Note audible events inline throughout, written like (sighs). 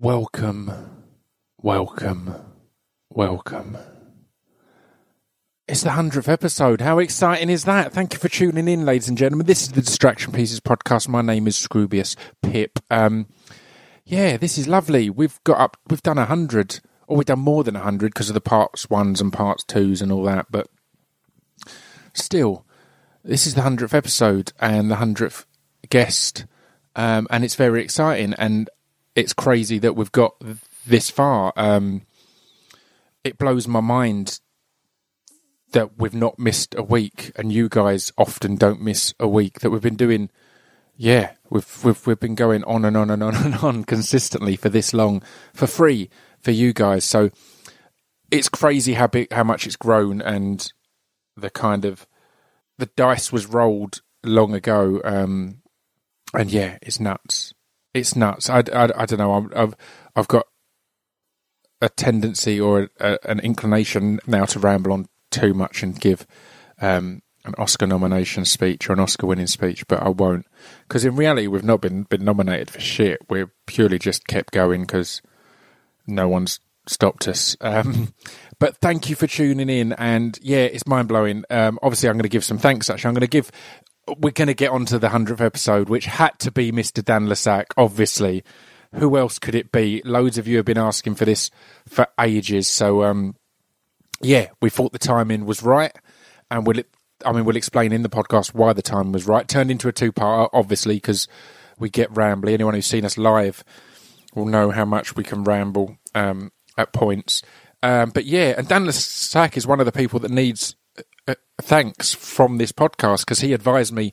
Welcome, welcome, welcome. It's the 100th episode. How exciting is that? Thank you for tuning in, ladies and gentlemen. This is the Distraction Pieces podcast. My name is Scroobius Pip. Um, yeah, this is lovely. We've got up, we've done 100, or we've done more than 100 because of the parts ones and parts twos and all that, but still, this is the 100th episode and the 100th guest, um, and it's very exciting. And it's crazy that we've got this far. Um, it blows my mind that we've not missed a week, and you guys often don't miss a week. That we've been doing, yeah, we've we've we've been going on and on and on and on (laughs) consistently for this long for free for you guys. So it's crazy how big, how much it's grown, and the kind of the dice was rolled long ago. Um, and yeah, it's nuts it's nuts. I, I, I don't know. i have I've got a tendency or a, an inclination now to ramble on too much and give um, an Oscar nomination speech or an Oscar winning speech, but I won't because in reality we've not been been nominated for shit. We're purely just kept going because no one's stopped us. Um, (laughs) but thank you for tuning in, and yeah, it's mind blowing. Um, obviously, I'm going to give some thanks. Actually, I'm going to give we're going to get on to the 100th episode, which had to be Mr. Dan le Sac, obviously. Who else could it be? Loads of you have been asking for this for ages. So, um, yeah, we thought the timing was right. And we'll, I mean, we'll explain in the podcast why the time was right. Turned into a two part, obviously, because we get rambly. Anyone who's seen us live will know how much we can ramble um, at points. Um, but yeah, and Dan le Sac is one of the people that needs thanks from this podcast because he advised me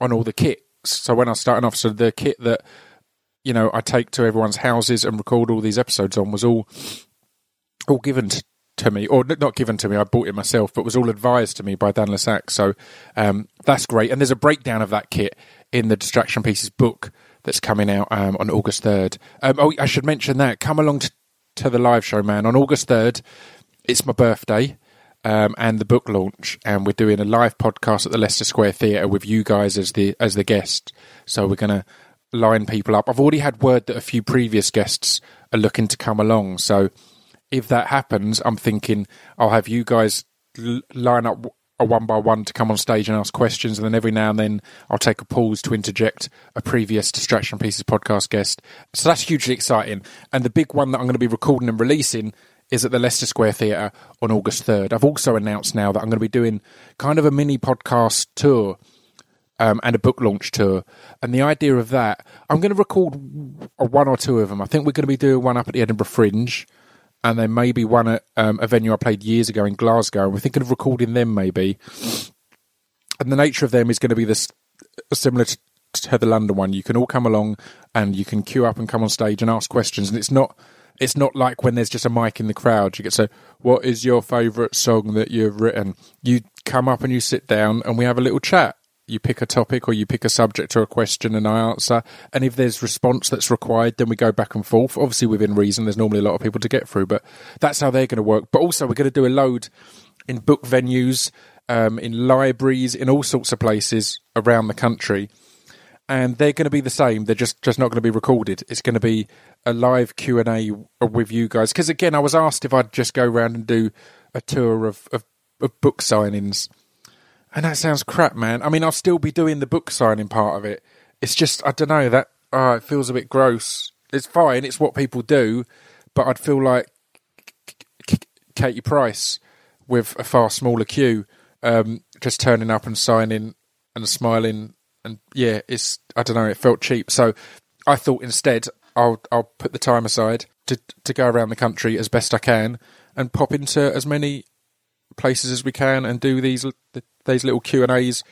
on all the kits. So when I starting off, so the kit that you know I take to everyone's houses and record all these episodes on was all all given to, to me, or not given to me. I bought it myself, but was all advised to me by Dan le Sac. So um, that's great. And there's a breakdown of that kit in the Distraction Pieces book that's coming out um, on August third. Um, oh, I should mention that. Come along to, to the live show, man, on August third. It's my birthday um, and the book launch, and we're doing a live podcast at the Leicester Square Theatre with you guys as the as the guest. So we're going to line people up. I've already had word that a few previous guests are looking to come along. So if that happens, I'm thinking I'll have you guys l- line up a one by one to come on stage and ask questions, and then every now and then I'll take a pause to interject a previous Distraction Pieces podcast guest. So that's hugely exciting. And the big one that I'm going to be recording and releasing is at the Leicester Square Theatre on August 3rd. I've also announced now that I'm going to be doing kind of a mini podcast tour um, and a book launch tour. And the idea of that, I'm going to record one or two of them. I think we're going to be doing one up at the Edinburgh Fringe, and then maybe one at um, a venue I played years ago in Glasgow. And we're thinking of recording them maybe. And the nature of them is going to be this similar to, to the London one. You can all come along and you can queue up and come on stage and ask questions. And it's not it's not like when there's just a mic in the crowd. You get to say, "What is your favourite song that you've written?" You come up and you sit down, and we have a little chat. You pick a topic or you pick a subject or a question, and I answer. And if there's response that's required, then we go back and forth. Obviously, within reason. There's normally a lot of people to get through, but that's how they're going to work. But also, we're going to do a load in book venues, um, in libraries, in all sorts of places around the country and they're going to be the same. They're just just not going to be recorded. It's going to be a live Q and A with you guys. Because again, I was asked if I'd just go around and do a tour of, of, of book signings, and that sounds crap, man. I mean, I'll still be doing the book signing part of it. It's just I don't know that oh, it feels a bit gross. It's fine. It's what people do, but I'd feel like Katie Price with a far smaller queue, um, just turning up and signing and smiling and yeah, it's I don't know, it felt cheap. So I thought instead I'll I'll put the time aside to to go around the country as best I can and pop into as many places as we can and do these these little Q and A's,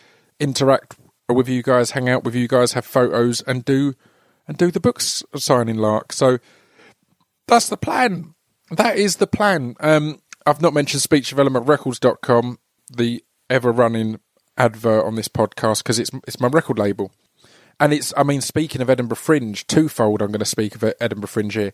interact with you guys, hang out with you guys, have photos, and do and do the books signing lark. So that's the plan. That is the plan. Um, I've not mentioned speechdevelopmentrecords.com, the ever running advert on this podcast because it's it's my record label. And it's, I mean, speaking of Edinburgh Fringe, twofold I'm going to speak of Edinburgh Fringe here.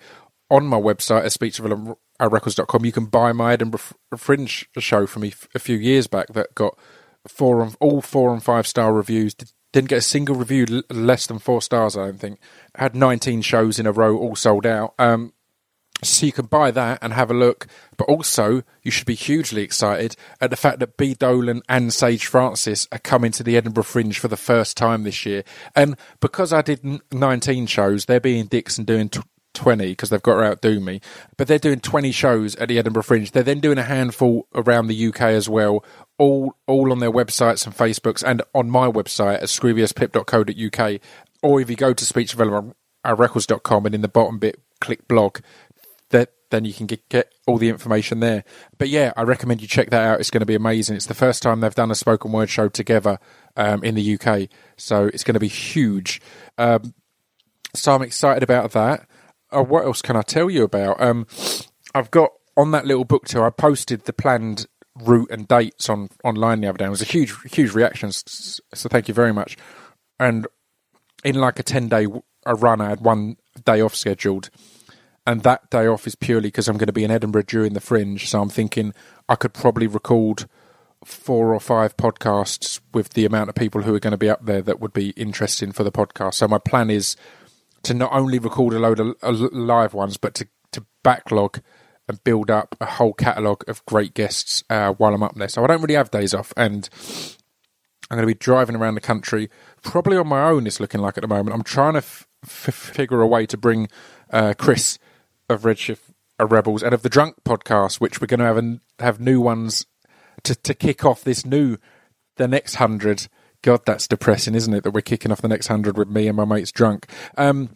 On my website at speechdevelopmentrecords.com, you can buy my Edinburgh Fringe show from me a few years back that got four and all four and five star reviews. Did, Didn't get a single review less than four stars. I don't think. Had 19 shows in a row, all sold out. Um, so you can buy that and have a look. But also, you should be hugely excited at the fact that B. Dolan and Sage Francis are coming to the Edinburgh Fringe for the first time this year. And because I did 19 shows, they're being dicks and doing t- 20 because they've got to outdo me. But they're doing 20 shows at the Edinburgh Fringe. They're then doing a handful around the UK as well, all all on their websites and Facebooks and on my website at scroobiuspip.co.uk. Or if you go to speechdevelopmentrecords.com and in the bottom bit click blog, that then you can get, get all the information there. But yeah, I recommend you check that out. It's going to be amazing. It's the first time they've done a spoken word show together um, in the UK, so it's going to be huge. Um, so I'm excited about that. Uh, what else can I tell you about? Um, I've got on that little book tour. I posted the planned route and dates on online the other day. It was a huge, huge reaction. So thank you very much. And in like a ten day a run, I had one day off scheduled and that day off is purely because I'm going to be in Edinburgh during the Fringe. So I'm thinking I could probably record four or five podcasts with the amount of people who are going to be up there that would be interesting for the podcast. So my plan is to not only record a load of live ones, but to, to backlog and build up a whole catalogue of great guests uh, while I'm up there. So I don't really have days off, and I'm going to be driving around the country, probably on my own. It's looking like at the moment. I'm trying to f- f- figure a way to bring uh, Chris of Redshift of Rebels and of the Drunk podcast, which we're going to have and have new ones to to kick off this new the next hundred. God, that's depressing, isn't it? That we're kicking off the next hundred with me and my mates drunk. Um,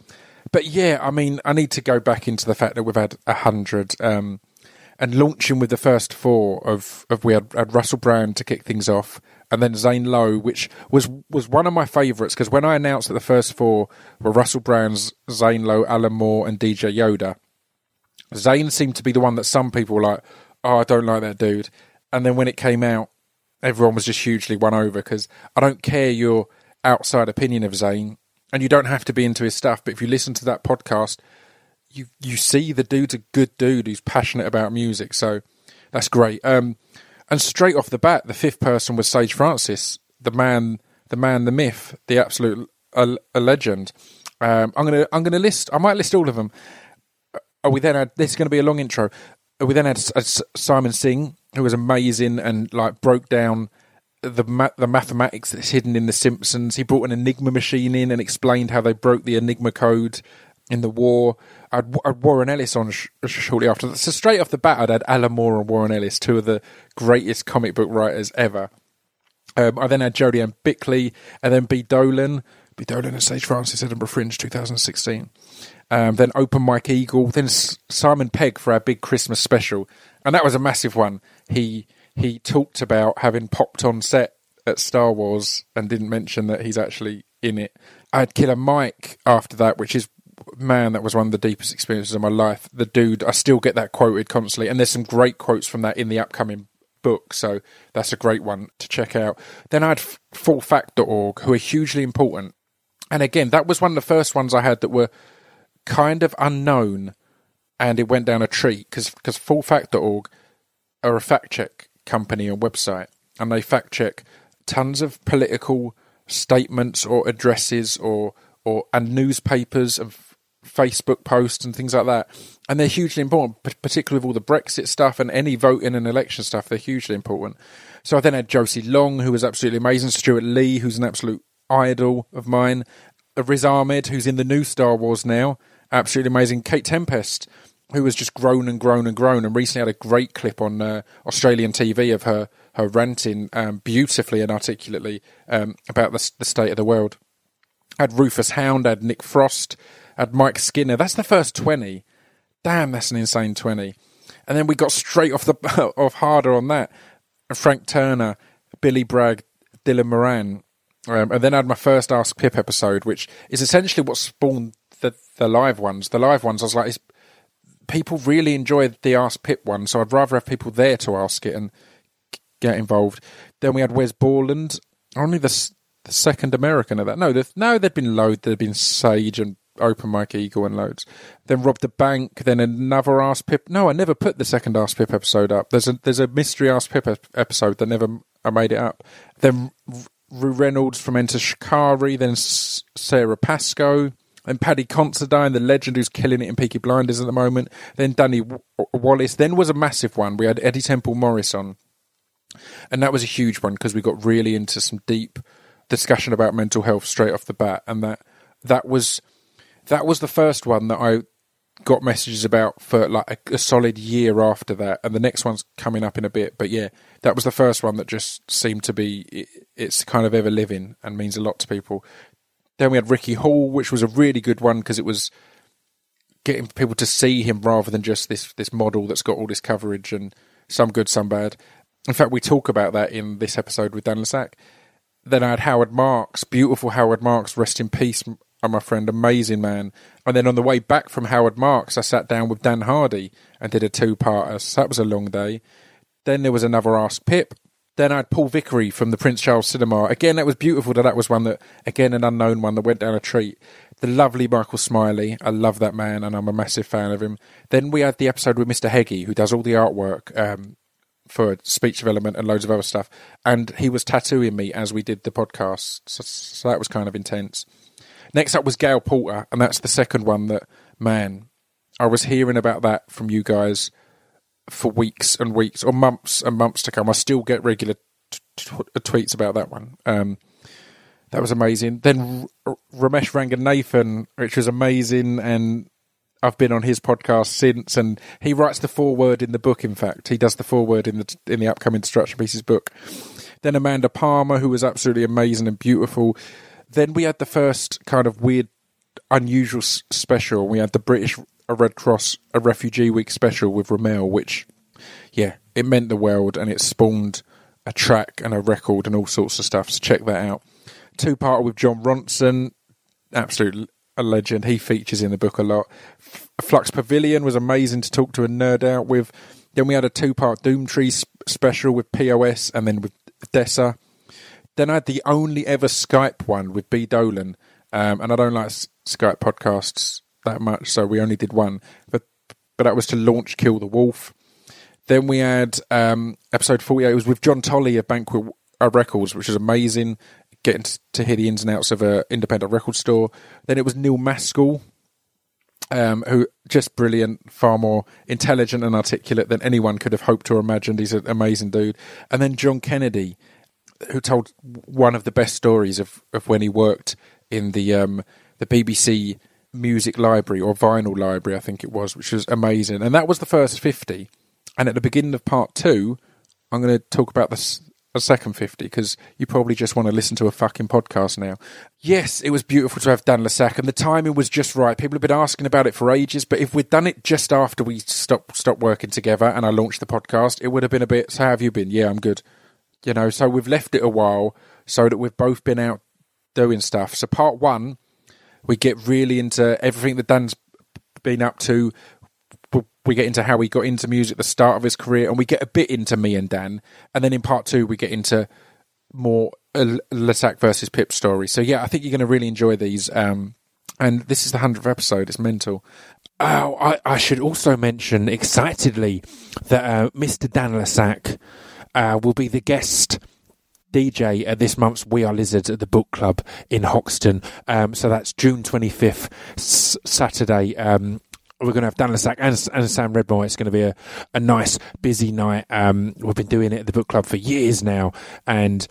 but yeah, I mean, I need to go back into the fact that we've had a hundred. Um, and launching with the first four of, of we had, had Russell Brand to kick things off, and then Zane Lowe, which was was one of my favourites because when I announced that the first four were Russell Brand's, Zane Lowe, Alan Moore, and DJ Yoda, Zane seemed to be the one that some people were like, oh, I don't like that dude. And then when it came out, everyone was just hugely won over because I don't care your outside opinion of Zane, and you don't have to be into his stuff. But if you listen to that podcast, you you see the dude's a good dude who's passionate about music. So that's great. Um, and straight off the bat, the fifth person was Sage Francis, the man, the man, the myth, the absolute a, a legend. Um, I'm gonna I'm gonna list. I might list all of them. Oh, we then had this is going to be a long intro. We then had Simon Singh, who was amazing and like broke down the ma- the mathematics that's hidden in the Simpsons. He brought an Enigma machine in and explained how they broke the Enigma code in the war. I'd, I'd Warren Ellis on sh- shortly after. So straight off the bat, I'd had Alan Moore and Warren Ellis, two of the greatest comic book writers ever. Um, I then had Jodie Ann Bickley and then B. Dolan. B. Dolan and Sage Francis Edinburgh Fringe 2016 um, then Open Mike Eagle, then Simon Pegg for our big Christmas special, and that was a massive one. He he talked about having popped on set at Star Wars and didn't mention that he's actually in it. I had Killer Mike after that, which is man, that was one of the deepest experiences of my life. The dude, I still get that quoted constantly, and there's some great quotes from that in the upcoming book, so that's a great one to check out. Then I had full FullFact.org, who are hugely important. And again, that was one of the first ones I had that were kind of unknown and it went down a tree because because fullfact.org are a fact check company and website and they fact check tons of political statements or addresses or or and newspapers and Facebook posts and things like that and they're hugely important particularly with all the Brexit stuff and any voting and election stuff they're hugely important. So I then had Josie Long who was absolutely amazing Stewart Lee who's an absolute idol of mine Riz Ahmed who's in the new Star Wars now absolutely amazing. Kate Tempest, who has just grown and grown and grown, and recently had a great clip on uh, Australian TV of her her ranting um, beautifully and articulately um, about the, the, state of the world. Had Rufus Hound, had Nick Frost, had Mike Skinner. That's the first twenty. Damn, that's an insane twenty. And then we got straight off the (laughs) off harder on that. Frank Turner, Billy Bragg, Dylan Moran. Um, and then I had my first Ask Pip episode, which is essentially what spawned the the live ones. The live ones, I was like, people really enjoy the Ask Pip one, so I'd rather have people there to ask it and get involved. Then we had Wes Borland, only the, the second American of that. No, no, there'd been loads. There'd been Sage and Open Mike Eagle and loads. Then Rob da Bank. Then another Ask Pip. No, I never put the second Ask Pip episode up. There's a there's a mystery Ask Pip episode that never I made it up. Then Rou Reynolds from Enter Shikari, then Sara Pascoe, then Paddy Considine, the legend who's killing it in Peaky Blinders at the moment, then Danny w- Wallace. Then was a massive one. We had Eddy Temple Morris on, and that was a huge one because we got really into some deep discussion about mental health straight off the bat, and that that was that was the first one that I got messages about for like a, a, solid year after that, and the next one's coming up in a bit. But yeah, that was the first one that just seemed to be it, it's kind of ever living and means a lot to people. Then we had Ricky Hall, which was a really good one because it was getting people to see him rather than just this this model that's got all this coverage and some good, some bad. In fact, we talk about that in this episode with Dan le Sac. Then I had Howard Marks, beautiful Howard Marks, rest in peace, my friend, amazing man. And then on the way back from Howard Marks, I sat down with Dan Hardy and did a two-parter. So that was a long day. Then there was another Ask Pip. Then I had Paul Vickery from the Prince Charles Cinema. Again, that was beautiful. That that was one that, again, an unknown one that went down a treat. The lovely Michael Smiley. I love that man, and I'm a massive fan of him. Then we had the episode with Mr. Heggie, who does all the artwork um, for speech development and loads of other stuff. And he was tattooing me as we did the podcast, so, so that was kind of intense. Next up was Gail Porter, and that's the second one that, man, I was hearing about that from you guys for weeks and weeks or months and months to come. I still get regular t- t- tweets about that one. Um, that was amazing. Then R- Romesh Ranganathan, which was amazing, and I've been on his podcast since, and he writes the foreword in the book. In fact, he does the foreword in the in the upcoming Distraction Pieces book. Then Amanda Palmer, who was absolutely amazing and beautiful. Then we had the first kind of weird, unusual s- special. We had the British a Red Cross a Refugee Week special with Ramel, which, yeah, it meant the world and it spawned a track and a record and all sorts of stuff. So check that out. Two part with Jon Ronson, absolute a legend. He features in the book a lot. Flux Pavilion was amazing to talk to and nerd out with. Then we had a two part Doomtree sp- special with POS and then with Dessa. Then I had the only ever Skype one with B Dolan, um, and I don't like Skype podcasts that much, so we only did one. But but that was to launch Kill the Wolf. Then we had um, episode forty eight It was with Jon Tolley of Banquet Records, which was amazing, getting to hear the ins and outs of an independent record store. Then it was Neil Maskell, um, who just brilliant, far more intelligent and articulate than anyone could have hoped or imagined. He's an amazing dude. And then John Kennedy, who told one of the best stories of, of when he worked in the um, the BBC music library or vinyl library, I think it was, which was amazing. And that was the first fifty. And at the beginning of part two, I'm going to talk about the a second 50 because you probably just want to listen to a fucking podcast now. Yes, it was beautiful to have Dan le Sac and the timing was just right. People have been asking about it for ages, but if we'd done it just after we stopped stopped working together and I launched the podcast, it would have been a bit, so how have you been? Yeah, I'm good. You know, so we've left it a while so that we've both been out doing stuff. So part one, we get really into everything that Dan's been up to, we get into how he got into music the start of his career, and we get a bit into me and Dan, and then in part two we get into more Sac versus Pip story. So yeah, I think you're going to really enjoy these. Um, and this is the hundredth episode. It's mental. Oh, I, I, should also mention excitedly that uh, Mr. Dan le Sac uh, will be the guest. DJ at this month's We Are Lizards at the Book Club in Hoxton. Um, so that's June 25th, s- Saturday. Um, we're going to have Dan le Sac and, and Sam Redmore. It's going to be a, a nice, busy night. Um, we've been doing it at the book club for years now, and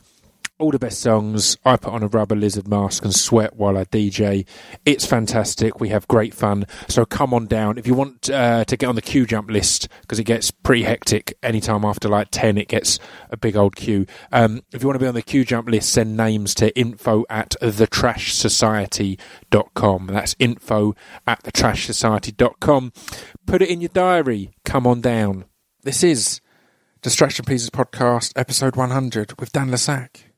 all the best songs. I put on a rubber lizard mask and sweat while I DJ. It's fantastic. We have great fun. So come on down if you want uh, to get on the queue jump list because it gets pretty hectic. Anytime after like ten, it gets a big old queue. Um, if you want to be on the queue jump list, send names to info at thetrashsociety.com. That's info at thetrashsociety.com. Put it in your diary. Come on down. This is Distraction Pieces Podcast, episode 100 with Dan le Sac.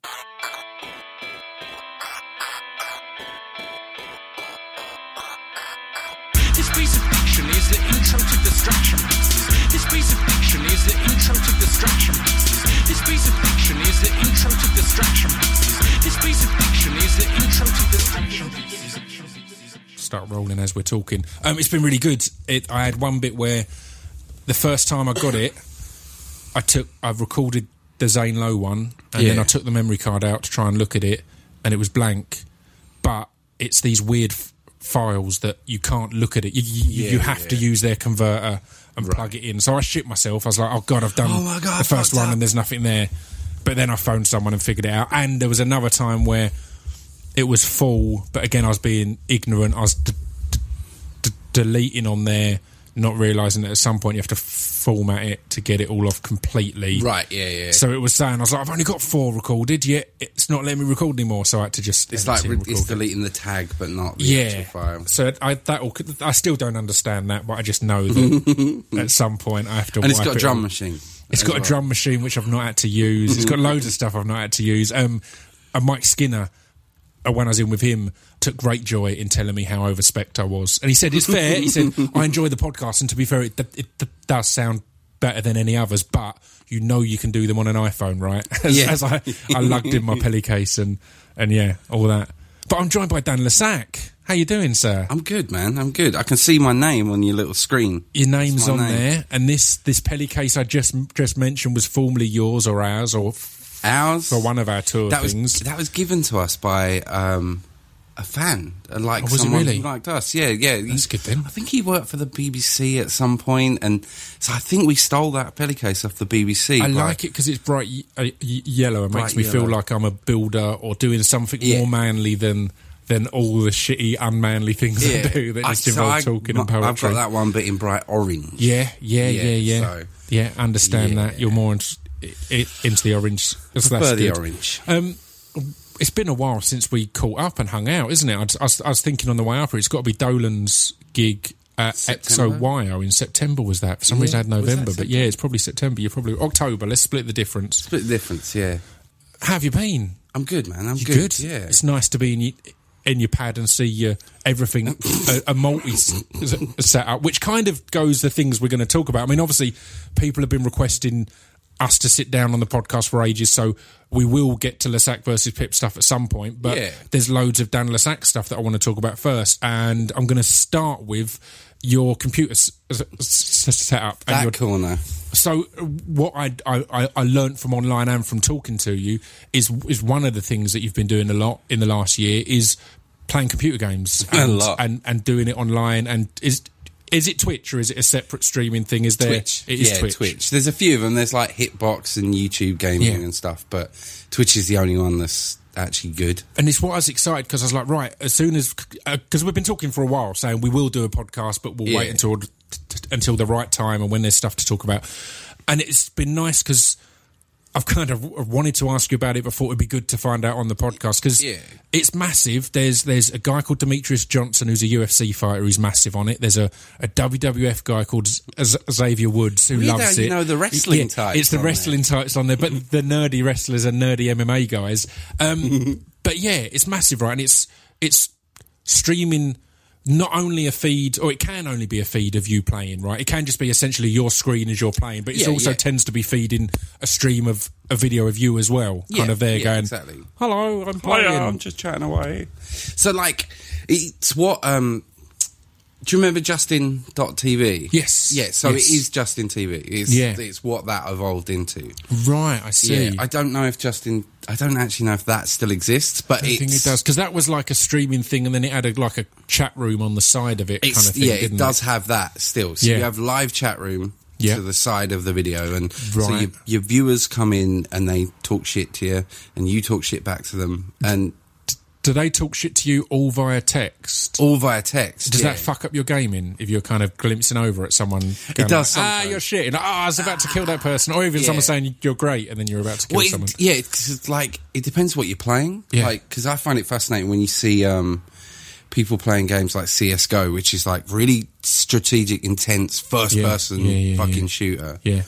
This piece of fiction is the intro to Distraction Pieces. This piece of fiction is the intro to Distraction Pieces. This piece of fiction is the intro to Distraction Pieces. This piece of fiction is the intro to Distraction Pieces. Start rolling as we're talking. Um, it's been really good. It, I had one bit where the first time I got it, I took, I've recorded the Zane Lowe one and then I took the memory card out to try and look at it, and it was blank. But it's these weird f- files that you can't look at it. You, you, you Yeah, have to use their converter and plug it in. So I shit myself. I was like, oh god, I've done Oh God, the first one, up. and there's nothing there. But then I phoned someone and figured it out. And there was another time where it was full, but again, I was being ignorant. I was d- d- d- deleting on there, not realizing that at some point you have to format it to get it all off completely. Right, yeah, yeah. So it was saying, I was like, I've only got four recorded, yet it's not letting me record anymore. So I had to just. it's like re- it's deleting the tag, but not the actual yeah. file. So I that all, I still don't understand that, but I just know that (laughs) at some point I have to. And it's got a drum machine. It's got well. a drum machine which I've not had to use. It's got (laughs) loads of stuff I've not had to use. Um, and Mike Skinner, uh, when I was in with him, took great joy in telling me how overspec I was, and he said it's fair. he said (laughs) I enjoy the podcast, and to be fair, it, it, it does sound better than any others, but you know you can do them on an iPhone, right? (laughs) As, Yeah. as I, I lugged in my pelly case and and yeah, all that. But I'm joined by Dan le Sac. How you doing, sir? I'm good, man. I'm good. I can see my name on your little screen. Your name's on name. there, and this this pelly case I just just mentioned was formerly yours or ours or Ours. for one of our tour that was things. that was given to us by um, a fan, uh, like Oh, someone really? liked us. Yeah, yeah. He- That's good then. I think he worked for the BBC at some point, and so I think we stole that pelly case off the BBC. I like it because it's bright y- uh, y- yellow. Makes Bright me feel like I'm a builder or doing something Yeah. more manly than than all the shitty, unmanly things I do that I- just so involve I- talking and poetry, I've got that one, but in bright orange. Yeah, yeah, yeah, Yeah, yeah. so- yeah, understand Yeah. that. You're more in, i into the orange. So that's Prefer the orange. Um, it's been a while since we caught up and hung out, isn't it? I, was- I I was thinking on the way up here, it's got to be Dolan's gig at September? ExoWyo in September. Was that for some reason I had November, but yeah, it's probably September. You're probably October. Let's split the difference. Split the difference, yeah. How have you been? I'm good, man. I'm good. good? Yeah. It's nice to be in your, in your pad and see your everything (coughs) a, a multi set up, which kind of goes the things we're going to talk about. I mean, obviously, people have been requesting us to sit down on the podcast for ages, so we will get to le Sac versus Pip stuff at some point. But Yeah. there's loads of Dan le Sac stuff that I want to talk about first, and I'm going to start with your computer s- s- setup and that your corner. so what I, I I- learned from online and from talking to you is is one of the things that you've been doing a lot in the last year is playing computer games A and lot. and, and doing it online and is is it Twitch or is it a separate streaming thing? Is there Twitch. It is yeah, Twitch. There's a few of them. There's like Hitbox and YouTube gaming Yeah. and stuff, but Twitch is the only one that's actually good. And it's what I was excited because I was like, right, as soon as because uh, we've been talking for a while, saying we will do a podcast, but we'll Yeah. wait until until the right time and when there's stuff to talk about. And it's been nice because I've kind of wanted to ask you about it, but thought it'd be good to find out on the podcast because Yeah. it's massive. There's there's a guy called Demetrious Johnson who's a UFC fighter who's massive on it. There's a, a WWF guy called Z- Z- Xavier Woods who Weird loves you it. know the wrestling Yeah, types It's the on there. wrestling types on there, but the nerdy wrestlers are nerdy MMA guys. Um, (laughs) but yeah, it's massive, right? And it's it's streaming not only a feed, or it can only be a feed of you playing, right? It can just be essentially your screen as you're playing, but it Yeah, also yeah. tends to be feeding a stream of a video of you as well, kind Yeah, of there yeah, going, exactly. "Hello, I'm playing." I'm just chatting away. So, like, it's what. um Do you remember Justin.tv? Yes. Yeah, so Yes. it is Justin TV. It's, Yeah. it's what that evolved into. Right, I see. Yeah, I don't know if Justin. I don't actually know if that still exists, but I think it does because that was like a streaming thing, and then it had a, like a chat room on the side of it, kind of thing. yeah, it does have that still. So Yeah. you have live chat room to the side of the video, and so Right. your, your viewers come in and they talk shit to you, and you talk shit back to them, and Do they talk shit to you all via text? all via text. Does yeah. that fuck up your gaming if you're kind of glimpsing over at someone? It does Like, ah, you're shit. And, oh, I was about to kill that person. Or even Yeah. someone saying you're great and then you're about to kill Well, someone. it, yeah, because it's like it depends what you're playing. Yeah. Like, because I find it fascinating when you see um, people playing games like CS:GO, which is like really strategic, intense, first-person Yeah, yeah, fucking shooter. yeah.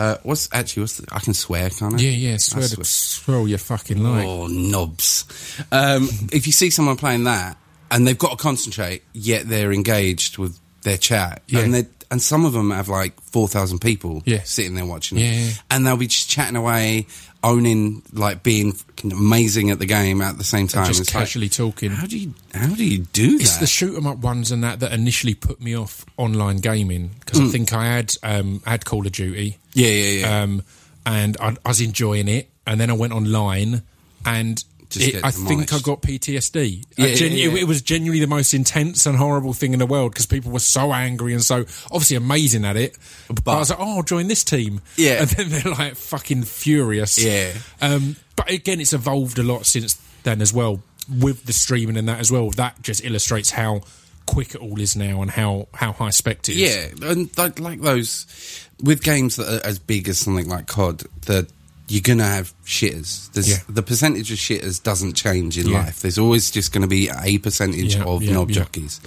Uh, what's actually what's the, I can swear, can't I? Yeah, yeah. I Swear, to, swear. swear all you fucking like. Oh, knobs. Um, if you see someone playing that and they've got to concentrate, yet they're engaged with their chat, Yeah. and they and some of them have like four thousand people Yeah. sitting there watching yeah. and they'll be just chatting away, owning like being amazing at the game at the same time. just It's like, casually talking. how do you how do you do that? It's the shoot 'em up ones and that that initially put me off online gaming because Hmm. I think I had um, had Call of Duty. yeah, yeah, yeah. um, and I, I was enjoying it. and then I went online, and it, I think I got PTSD. Yeah, I genu- yeah, yeah. It, it was genuinely the most intense and horrible thing in the world because people were so angry and so obviously amazing at it. But, I was like, oh, I'll join this team. Yeah. and then (laughs) they're like fucking furious. Yeah. Um, but again, it's evolved a lot since then as well with the streaming and that as well. That just illustrates how quick it all is now and how how high spec it is. Yeah, and like, like those with games that are as big as something like COD, that you're gonna have shitters. There's Yeah. the percentage of shitters doesn't change in Yeah. life. There's always just going to be a percentage Yeah, of knob jockeys.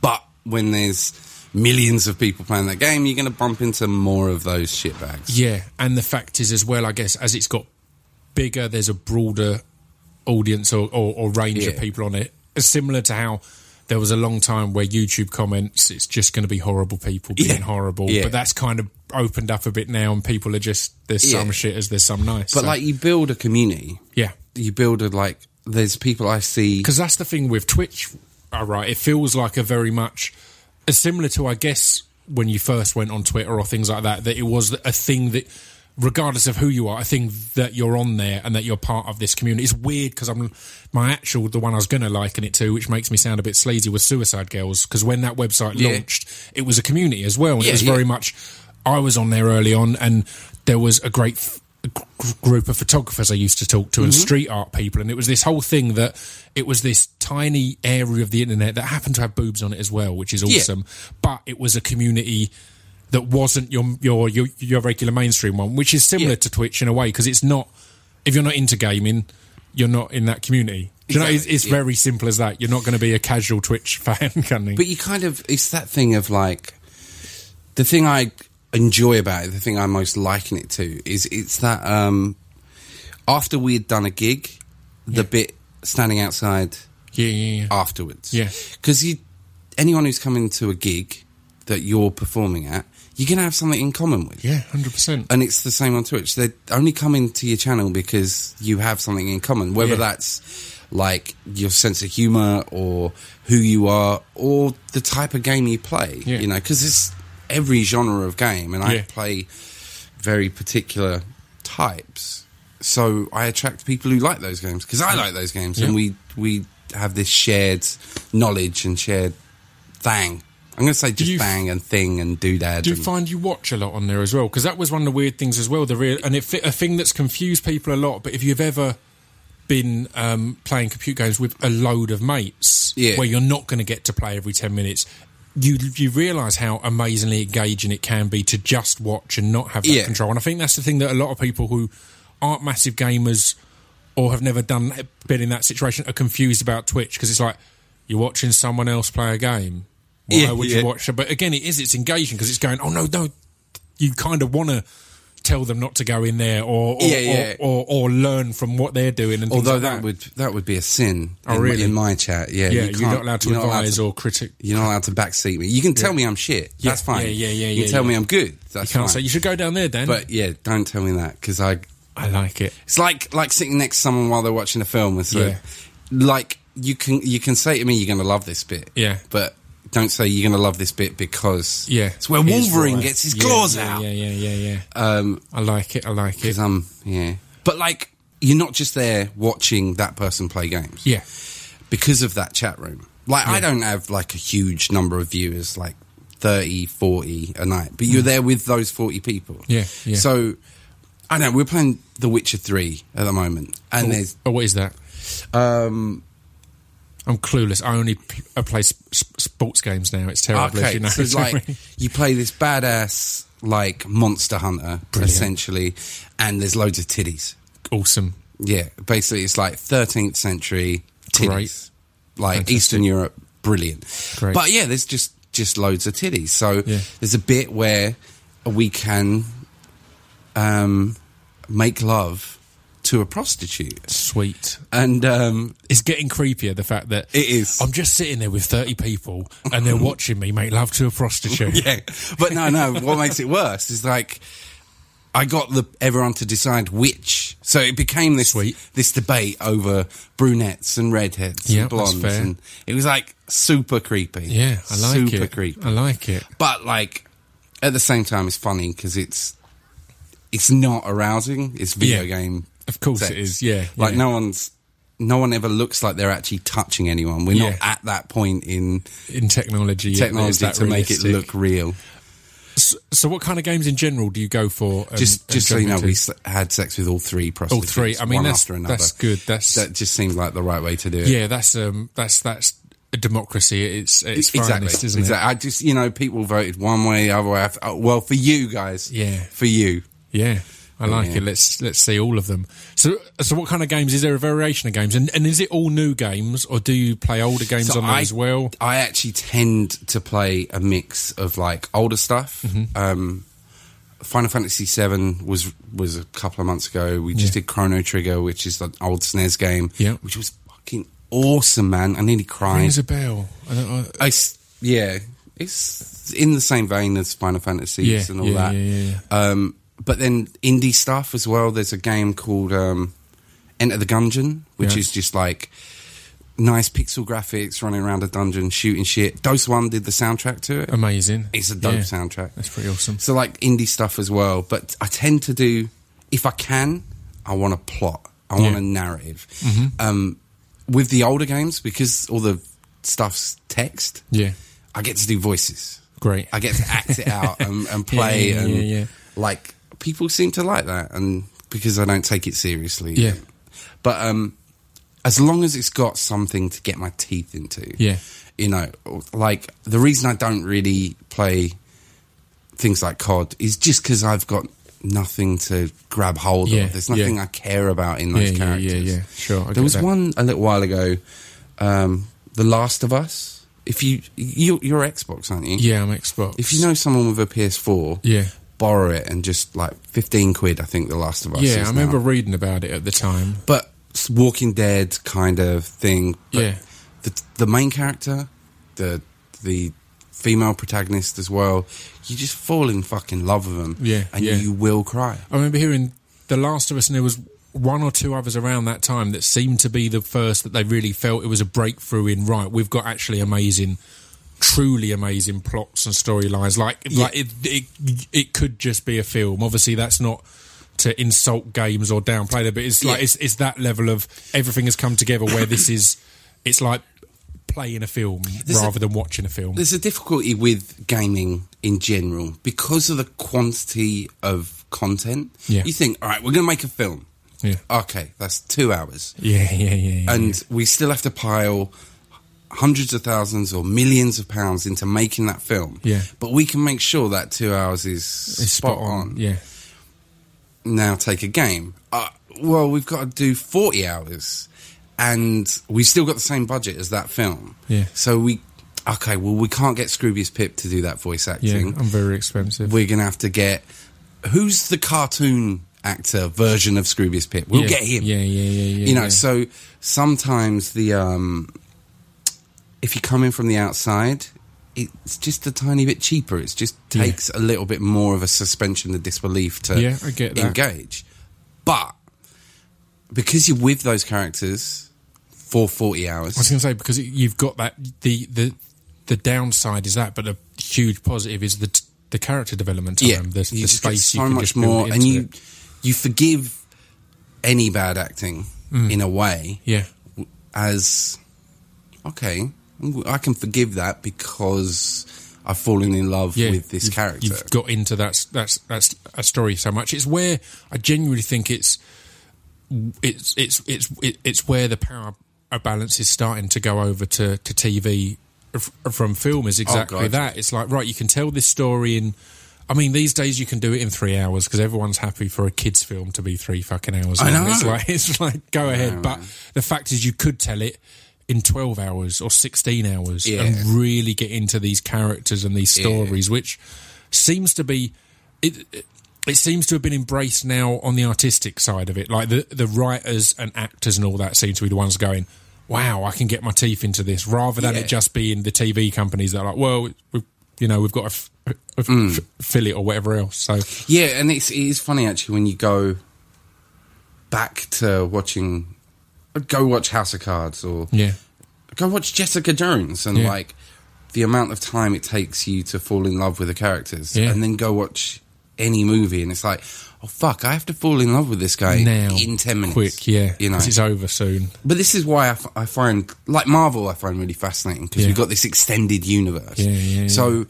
But when there's millions of people playing that game, you're going to bump into more of those shitbags. Yeah, and the fact is as well, I guess, as it's got bigger, there's a broader audience or, or, or range of people on it. Similar to how there was a long time where YouTube comments, it's just going to be horrible people being Yeah. horrible. Yeah. But that's kind of opened up a bit now, and people are just there's some shit as there's some nice. But So, like you build a community, yeah, you build a like. There's people I see. because that's the thing with Twitch. All right, it feels like a very much similar to, I guess, when you first went on Twitter or things like that. That it was a thing that, regardless of who you are, I think that you're on there and that you're part of this community. It's weird because I'm my actual the one I was going to liken it to, which makes me sound a bit sleazy, was Suicide Girls. Because when that website Yeah. launched, it was a community as well, and Yeah, it was yeah. very much. I was on there early on, and there was a great f- group of photographers I used to talk to and Mm-hmm. street art people, and it was this whole thing that it was this tiny area of the internet that happened to have boobs on it as well, which is awesome. But it was a community that wasn't your your your, your regular mainstream one, which is similar Yeah. to Twitch in a way because it's not. If you're not into gaming, you're not in that community. You know, it's, it's yeah. very simple as that. You're not going to be a casual Twitch (laughs) fan, can you? But you kind of, it's that thing of like, the thing I enjoy about it, the thing I most liken it to, is it's that um, after we had done a gig, the bit standing outside yeah, yeah, yeah. afterwards. Yeah. Because you, anyone who's coming to a gig that you're performing at, you're going to have something in common with. yeah, hundred percent. And it's the same on Twitch. They're only coming to your channel because you have something in common, whether Yeah. that's like your sense of humor or who you are or the type of game you play. Yeah. You know, because it's every genre of game, and I Yeah. play very particular types. So I attract people who like those games because I like those games, and we we have this shared knowledge and shared thing. I'm going to say just you f- bang and thing and doodad. Do you and- find you watch a lot on there as well? Because that was one of the weird things as well. The real and it a thing that's confused people a lot. But if you've ever been um, playing computer games with a load of mates, Yeah. where you're not going to get to play every ten minutes, you you realise how amazingly engaging it can be to just watch and not have that Yeah. control. And I think that's the thing that a lot of people who aren't massive gamers or have never done been in that situation are confused about Twitch because it's like you're watching someone else play a game. Why Yeah, would yeah. you watch? But again, it is it's engaging because it's going. Oh no, no, you kind of want to tell them not to go in there or or, Yeah, yeah. or, or, or learn from what they're doing. And Although like that would that would be a sin. Oh, in, really? In my chat, yeah, yeah, you are can't- allowed to you're not allowed advise to- or critic. You're not allowed to backseat me. You can tell me I'm shit. That's fine. yeah, yeah, yeah, You can tell me I'm good. That's You can't fine. say you should go down there, Dan. but yeah, don't tell me that because I. I like it. It's like like sitting next to someone while they're watching a film. It's Yeah. like you can you can say to me you're going to love this bit. Yeah. but don't say you're going to love this bit because Yeah, it's where Wolverine gets his Yeah, claws yeah, out. Yeah, yeah, yeah, yeah. Um, I like it. I like it. I'm yeah, but like you're not just there watching that person play games. Yeah, because of that chat room. Like, I don't have like a huge number of viewers, like 30, 40 a night, but you're there with those 40 people. Mm. Yeah, yeah. So, I know, we're playing The Witcher 3 at the moment, and there's, Oh, what is that? um, I'm clueless. I only pl- I play sp- sp- sports games now. It's terrible. okay, you know. so it's (laughs) like, you play this badass, like, monster hunter, Brilliant. essentially, and there's loads of titties. awesome. Yeah, basically, it's like 13th century titties. Great. Like Fantastic. Eastern Europe, brilliant. Great. But yeah, there's just just loads of titties. So Yeah. there's a bit where we can um, make love to a prostitute, Sweet. and um, It's getting creepier. The fact that It is. I'm just sitting there with 30 people and they're watching me make love to a prostitute. (laughs) yeah. But no, no. What makes it worse is like. I got the everyone to decide which, so it became this Sweet. this debate over brunettes and redheads Yeah, and that's blondes, fair. and it was like super creepy. Yeah, I like super it. creepy. I like it. but like at the same time it's funny because it's it's not arousing it's video Yeah. game Of course sex. it is, yeah, Like yeah. no one's, no one ever looks like they're actually touching anyone. We're not at that point in in technology. technology to that make it look real. So, so what kind of games in general do you go for? Just, just so you know, into? we had sex with all three prostitutes. all three. I mean, one that's after another. that's good. That's That just seems like the right way to do it. yeah. That's um. That's that's a democracy. It's it's exactly. finest, isn't exactly. I just, you know, people voted one way, the other way. Oh, well, for you guys, Yeah. for you. Yeah. I like Yeah. it. Let's let's see all of them. So so what kind of games is there? A variation of games, and and is it all new games, or do you play older games So on I- as well? I actually tend to play a mix of like older stuff. Mm-hmm. Um, Final Fantasy VII was was a couple of months ago. We just Yeah. did Chrono Trigger, which is the old SNES game, Yeah. which was fucking awesome, man. I nearly cried. Rings a bell. I don't know. I s yeah, it's in the same vein as Final Fantasies Yeah, and all that. yeah, yeah, Um, but then indie stuff as well. There's a game called um, Enter the Gungeon, which Yeah. is just like nice pixel graphics, running around a dungeon, shooting shit. Doseone did the soundtrack to it. Amazing. It's a dope Yeah. soundtrack. That's pretty awesome. So like indie stuff as well. But I tend to do, if I can, I want a plot. I want Yeah. a narrative. Mm-hmm. Um, with the older games, because all the stuff's text, Yeah. I get to do voices. Great. I get to act it out and, and (laughs) play, Yeah, and yeah, yeah. like people seem to like that, and because I don't take it seriously. Yeah. But um, as long as it's got something to get my teeth into, Yeah. you know, like the reason I don't really play things like COD is just because I've got nothing to grab hold Yeah, of. There's nothing yeah. I care about in those yeah, characters. yeah, yeah. Sure. I There was that. one a little while ago, um, The Last of Us. If you, you you're Xbox, aren't you? Yeah, I'm Xbox. If you know someone with a PS4, Yeah. Borrow it and just like fifteen quid. I think The Last of Us. Yeah, I now. remember reading about it at the time. but Walking Dead kind of thing. But Yeah. the the main character, the the female protagonist as well. You just fall in fucking love with them. Yeah, and yeah. you will cry. I remember hearing The Last of Us, and there was one or two others around that time that seemed to be the first that they really felt it was a breakthrough in. Right, we've got actually amazing, truly amazing plots and storylines. Like, Yeah. like it, it, it could just be a film. Obviously, that's not to insult games or downplay them, but it's like Yeah. it's, it's that level of everything has come together where this is. (coughs) It's like playing a film There's a- rather than watching a film. There's a difficulty with gaming in general because of the quantity of content. Yeah. You think, all right, we're going to make a film. Yeah. Okay, that's two hours. Yeah, yeah, yeah, yeah. and we still have to pile hundreds of thousands or millions of pounds into making that film. Yeah. But we can make sure that two hours is it's spot, on. Yeah, Now take a game. Uh, well, we've got to do 40 hours and we've still got the same budget as that film. Yeah. So we, okay, well, we can't get Scroobius Pip to do that voice acting. yeah. I'm very expensive. We're going to have to get, who's the cartoon actor version of Scroobius Pip? We'll yeah. get him. Yeah, yeah, yeah, yeah. you know yeah. so sometimes the um if you come in from the outside it's just a tiny bit cheaper it just Yeah. takes a little bit more of a suspension of disbelief to Yeah, I get that. engage but because you're with those characters for 40 hours. I was going to say because you've got that the the the downside is that, but the huge positive is the the character development time, yeah the, the you just get space so you can much more and you it. you forgive any bad acting Mm. in a way yeah, as okay, I can forgive that because I've fallen in love yeah. with this you've, character. You've got into that that's that's a story so much. It's where I genuinely think it's it's it's it's it's where the power balance is starting to go over to to TV from film is oh, exactly Oh, that. It's like right, you can tell this story in. I mean, these days you can do it in three hours because everyone's happy for a kids' film to be three fucking hours. I long. know. It's like (laughs) it's like go ahead, but the fact is you could tell it in twelve hours or sixteen hours Yeah. and really get into these characters and these Yeah. stories, which seems to be it. it it seems to have been embraced now on the artistic side of it. Like the the writers and actors and all that seem to be the ones going, "Wow, I can get my teeth into this," rather than Yeah. it just being the TV companies that are like, "Well, we you know, we've got to f- f- Mm. f- fill it or whatever else." So yeah, and it's it is funny actually when you go back to watching, go watch House of Cards or yeah, go watch Jessica Jones and Yeah. like the amount of time it takes you to fall in love with the characters, Yeah. and then go watch any movie, and it's like, oh fuck, I have to fall in love with this guy now in ten minutes. quick, yeah, you know it's over soon. But this is why I, f- I find, like Marvel, I find really fascinating because Yeah. we've got this extended universe. Yeah. So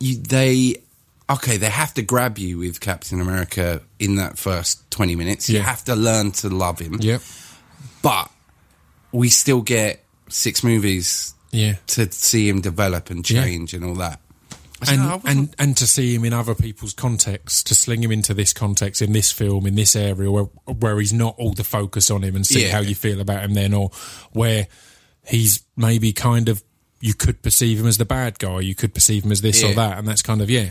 you, they, okay, they have to grab you with Captain America in that first twenty minutes. You have to learn to love him. Yep, But we still get six movies yeah. to see him develop and Yeah. change and all that. And said, and and to see him in other people's contexts, to sling him into this context in this film in this area where where he's not all the focus on him, and see Yeah. how you feel about him then, or where he's maybe kind of you could perceive him as the bad guy, you could perceive him as this or that, and that's kind of yeah,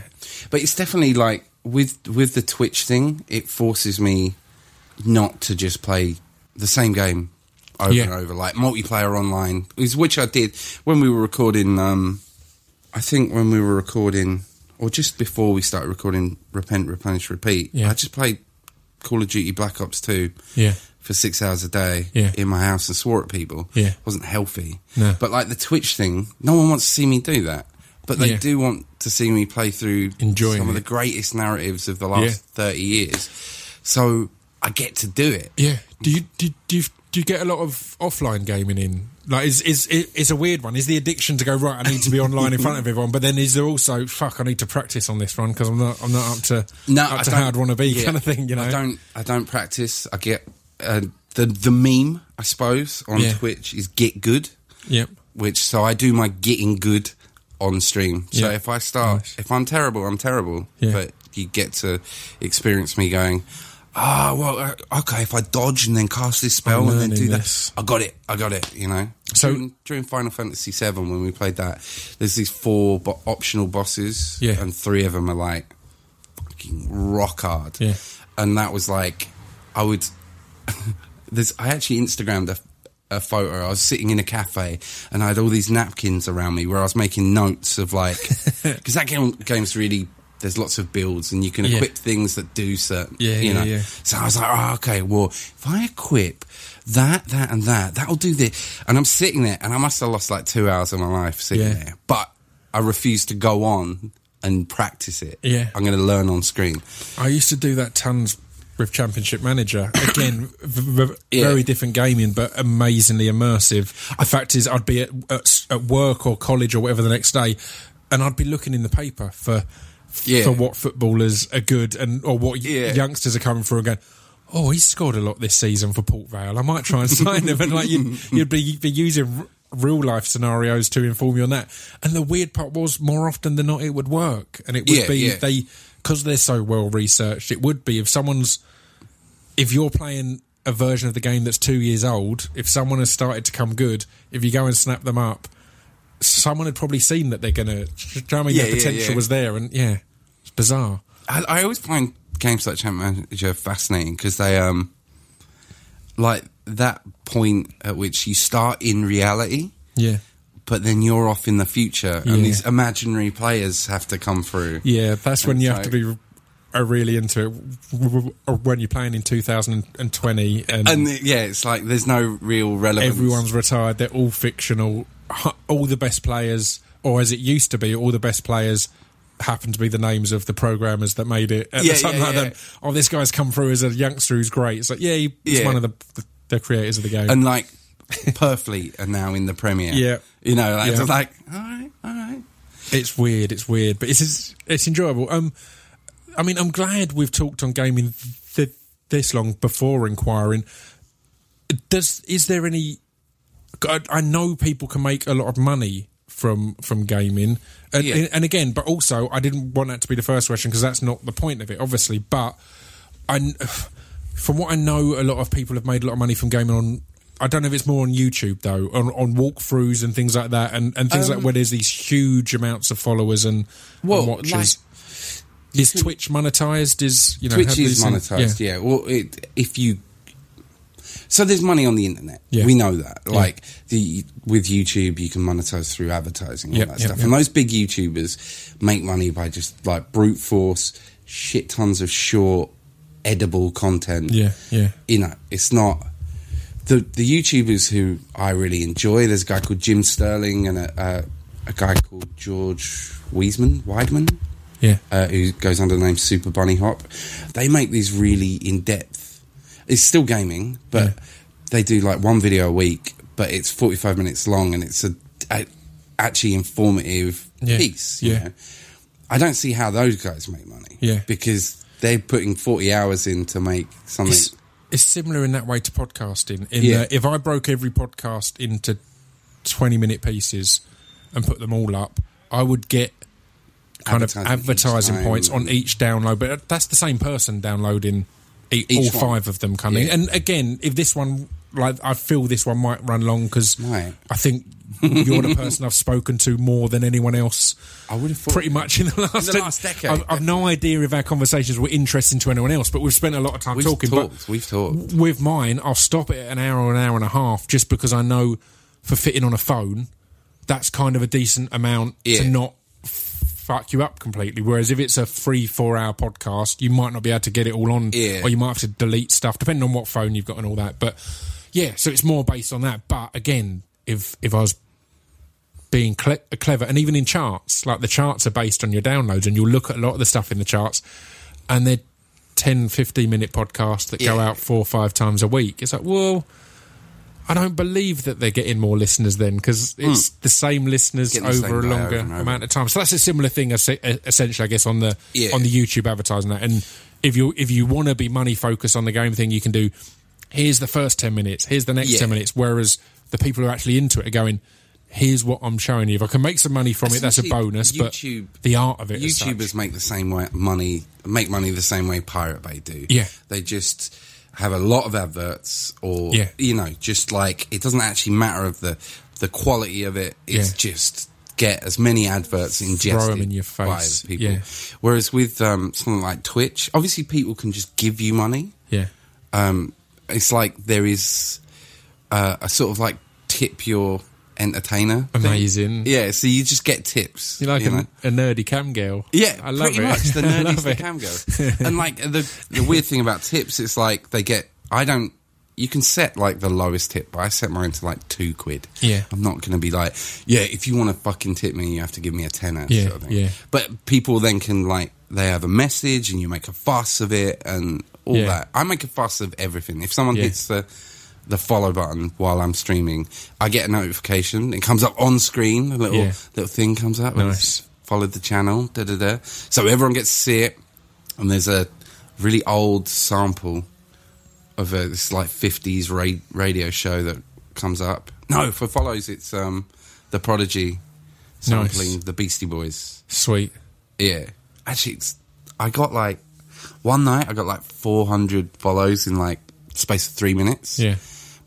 But it's definitely like with with the Twitch thing, it forces me not to just play the same game over Yeah. and over, like multiplayer online, which I did when we were recording. Um, I think when we were recording, or just before we started recording, repent, replenish, repeat. Yeah. I just played Call of Duty Black Ops Two yeah, for six hours a day Yeah. in my house and swore at people. Yeah. wasn't healthy. No. But like the Twitch thing, no one wants to see me do that. But they Yeah. do want to see me play through Enjoying some of the greatest narratives of the last Yeah. thirty years. So I get to do it. yeah. Do you do, do you do you get a lot of offline gaming in? Like, is is it, it's a weird one. Is the addiction to go right? I need to be online in front of everyone, but then is there also fuck? I need to practice on this one because I'm not I'm not up to No, up I to don't- how I'd want to be yeah. kind of thing. You know, I don't. I don't practice. I get uh, the the meme, I suppose, on Yeah. Twitch is get good. Yep. which so I do my getting good on stream. So Yeah. if I start, Nice. if I'm terrible, I'm terrible. Yeah. But you get to experience me going. Ah, well, uh, okay. If I dodge and then cast this spell and then do learning that, this. I got it. I got it. You know. So- during, during Final Fantasy VII, when we played that, there's these four bo- optional bosses, Yeah. and three of them are like fucking rock hard. Yeah. And that was like, I would. (laughs) there's I actually Instagrammed a, a photo. I was sitting in a cafe and I had all these napkins around me where I was making notes of like (laughs) because that game, game's really there's lots of builds and you can Yeah. equip things that do certain Yeah, you yeah, know. yeah. So I was like, oh, okay, well if I equip that, that, and that, that'll do this. And I'm sitting there and I must have lost like two hours of my life sitting Yeah. there, but I refuse to go on and practice it. Yeah. I'm going to learn on screen. I used to do that tons with Championship Manager. Again, v- v- Yeah. very different gaming, but amazingly immersive. The fact is, I'd be at, at, at work or college or whatever the next day, and I'd be looking in the paper for Yeah. for what footballers are good and or what Yeah. youngsters are coming through and going. Oh, he's scored a lot this season for Port Vale. I might try and (laughs) sign him. And like you'd, you'd be, be using real life scenarios to inform you on that. And the weird part was, more often than not, it would work, and it would Yeah, be yeah. they because they're so well researched. It would be if someone's if you're playing a version of the game that's two years old. If someone has started to come good, if you go and snap them up, someone had probably seen that they're gonna. Do you I mean? Yeah, the potential yeah. was there, and yeah, it's bizarre. I, I always find games like Champ Manager fascinating because they um like that point at which you start in reality, Yeah, but then you're off in the future, and these imaginary players have to come through. yeah. That's when And you so- have to be. Are really into it w- when you're playing in 2020 and, And yeah, it's like there's no real relevance. everyone's retired. They're all fictional. All the best players, or as it used to be, all the best players happen to be the names of the programmers that made it. At Yeah, the time, yeah, like yeah. them, Oh, this guy's come through as a youngster who's great. It's like, yeah, he's Yeah. one of the, the the creators of the game. and like Purfleet are now in the premiere. Yeah. you know, like, Yeah. it's like all right, all right. it's weird. It's weird, but it's it's, it's enjoyable. Um, I mean, I'm glad we've talked on gaming th- this long before inquiring. Does is there any? I, I know people can make a lot of money from from gaming, and, Yeah. and again, but also I didn't want that to be the first question because that's not the point of it, obviously. But I, (sighs) from what I know, a lot of people have made a lot of money from gaming on. I don't know if it's more on YouTube though, on, on walkthroughs and things like that, and, and things like um, where there's these huge amounts of followers and, and Well, watchers. is Twitch monetized? Is you know Twitch is monetized, yeah. Well, it, if you so there's money on the internet. Yeah. We know that. Like the with YouTube, you can monetize through advertising and all Yep, that yep, stuff. yep. And those big YouTubers make money by just like brute force, shit tons of short, edible content. Yeah, yeah, You know, it's not the the YouTubers who I really enjoy. There's a guy called Jim Sterling and a a, a guy called George Wiesman, Weidman. Yeah. uh, who goes under the name Super Bunny Hop. They make these really in depth. It's still gaming, but Yeah. they do like one video a week, but it's forty five minutes long, and it's a, a actually informative Yeah. piece. Yeah. know. I don't see how those guys make money. Yeah. because they're putting forty hours in to make something. It's, it's similar in that way to podcasting. In Yeah. if I broke every podcast into twenty minute pieces and put them all up, I would get kind of Advertising each advertising points on each download. But that's the same person downloading all one. five of them coming. Yeah. And again, if this one, like I feel this one might run long because Right. I think you're the person I've spoken to more than anyone else. I would have thought Pretty much in the last, the last (laughs) decade, I've, I've no idea if our conversations were interesting to anyone else, but we've spent a lot of time We've talking. talked. But we've talked. with mine, I'll stop it at an hour or an hour and a half just because I know for fitting on a phone, that's kind of a decent amount Yeah. to not fuck you up completely. Whereas if it's a free four hour podcast, you might not be able to get it all on, Yeah. or you might have to delete stuff depending on what phone you've got and all that. But yeah, so it's more based on that. But again, if if I was being cle- clever, and even in charts, like the charts are based on your downloads, and you'll look at a lot of the stuff in the charts, and they're 10, 15 minute podcasts that go out four or five times a week. It's like, well, I don't believe that they're getting more listeners then because it's hmm. the same listeners. Getting over a same guy longer over over. amount of time. So that's a similar thing, essentially, I guess, on the Yeah. on the YouTube advertising that. And if you if you want to be money focused on the game thing, you can do. Here's the first ten minutes. Here's the next Yeah. ten minutes. Whereas the people who are actually into it are going. Here's what I'm showing you. If I can make some money from it, that's a bonus. YouTube- but the art of it, YouTubers make the same way money make money the same way Pirate Bay do. Yeah. They just have a lot of adverts or Yeah. you know, just like it doesn't actually matter of the the quality of it. It's Yeah. just get as many adverts ingested 'em in your by face. the people. Yeah. Whereas with um, something like Twitch, obviously people can just give you money. yeah, Um, it's like there is uh, a sort of like tip your entertainer. Amazing. Yeah, so you just get tips. you like you a, know? a nerdy cam girl. Yeah, I love pretty it. much. The (laughs) I nerdies, love the cam girl. (laughs) and like the the weird thing about tips, it's like they get. I don't. You can set like the lowest tip, but I set mine to like two quid. Yeah. I'm not going to be like, yeah, if you want to fucking tip me, you have to give me a tenner. Yeah, sort of yeah. But people then can like they have a message and you make a fuss of it and all Yeah. that. I make a fuss of everything. If someone Yeah. hits the the follow button while I'm streaming, I get a notification. It comes up on screen. A little Yeah. little thing comes up. Nice. followed the channel, da da da. So everyone gets to see it, and there's a really old sample of a this like 50s ra- radio show that comes up. No, for follows it's um the Prodigy sampling Nice. the Beastie Boys. Sweet. Yeah, actually, it's, I got like one night I got like 400 follows in like space of three minutes. Yeah.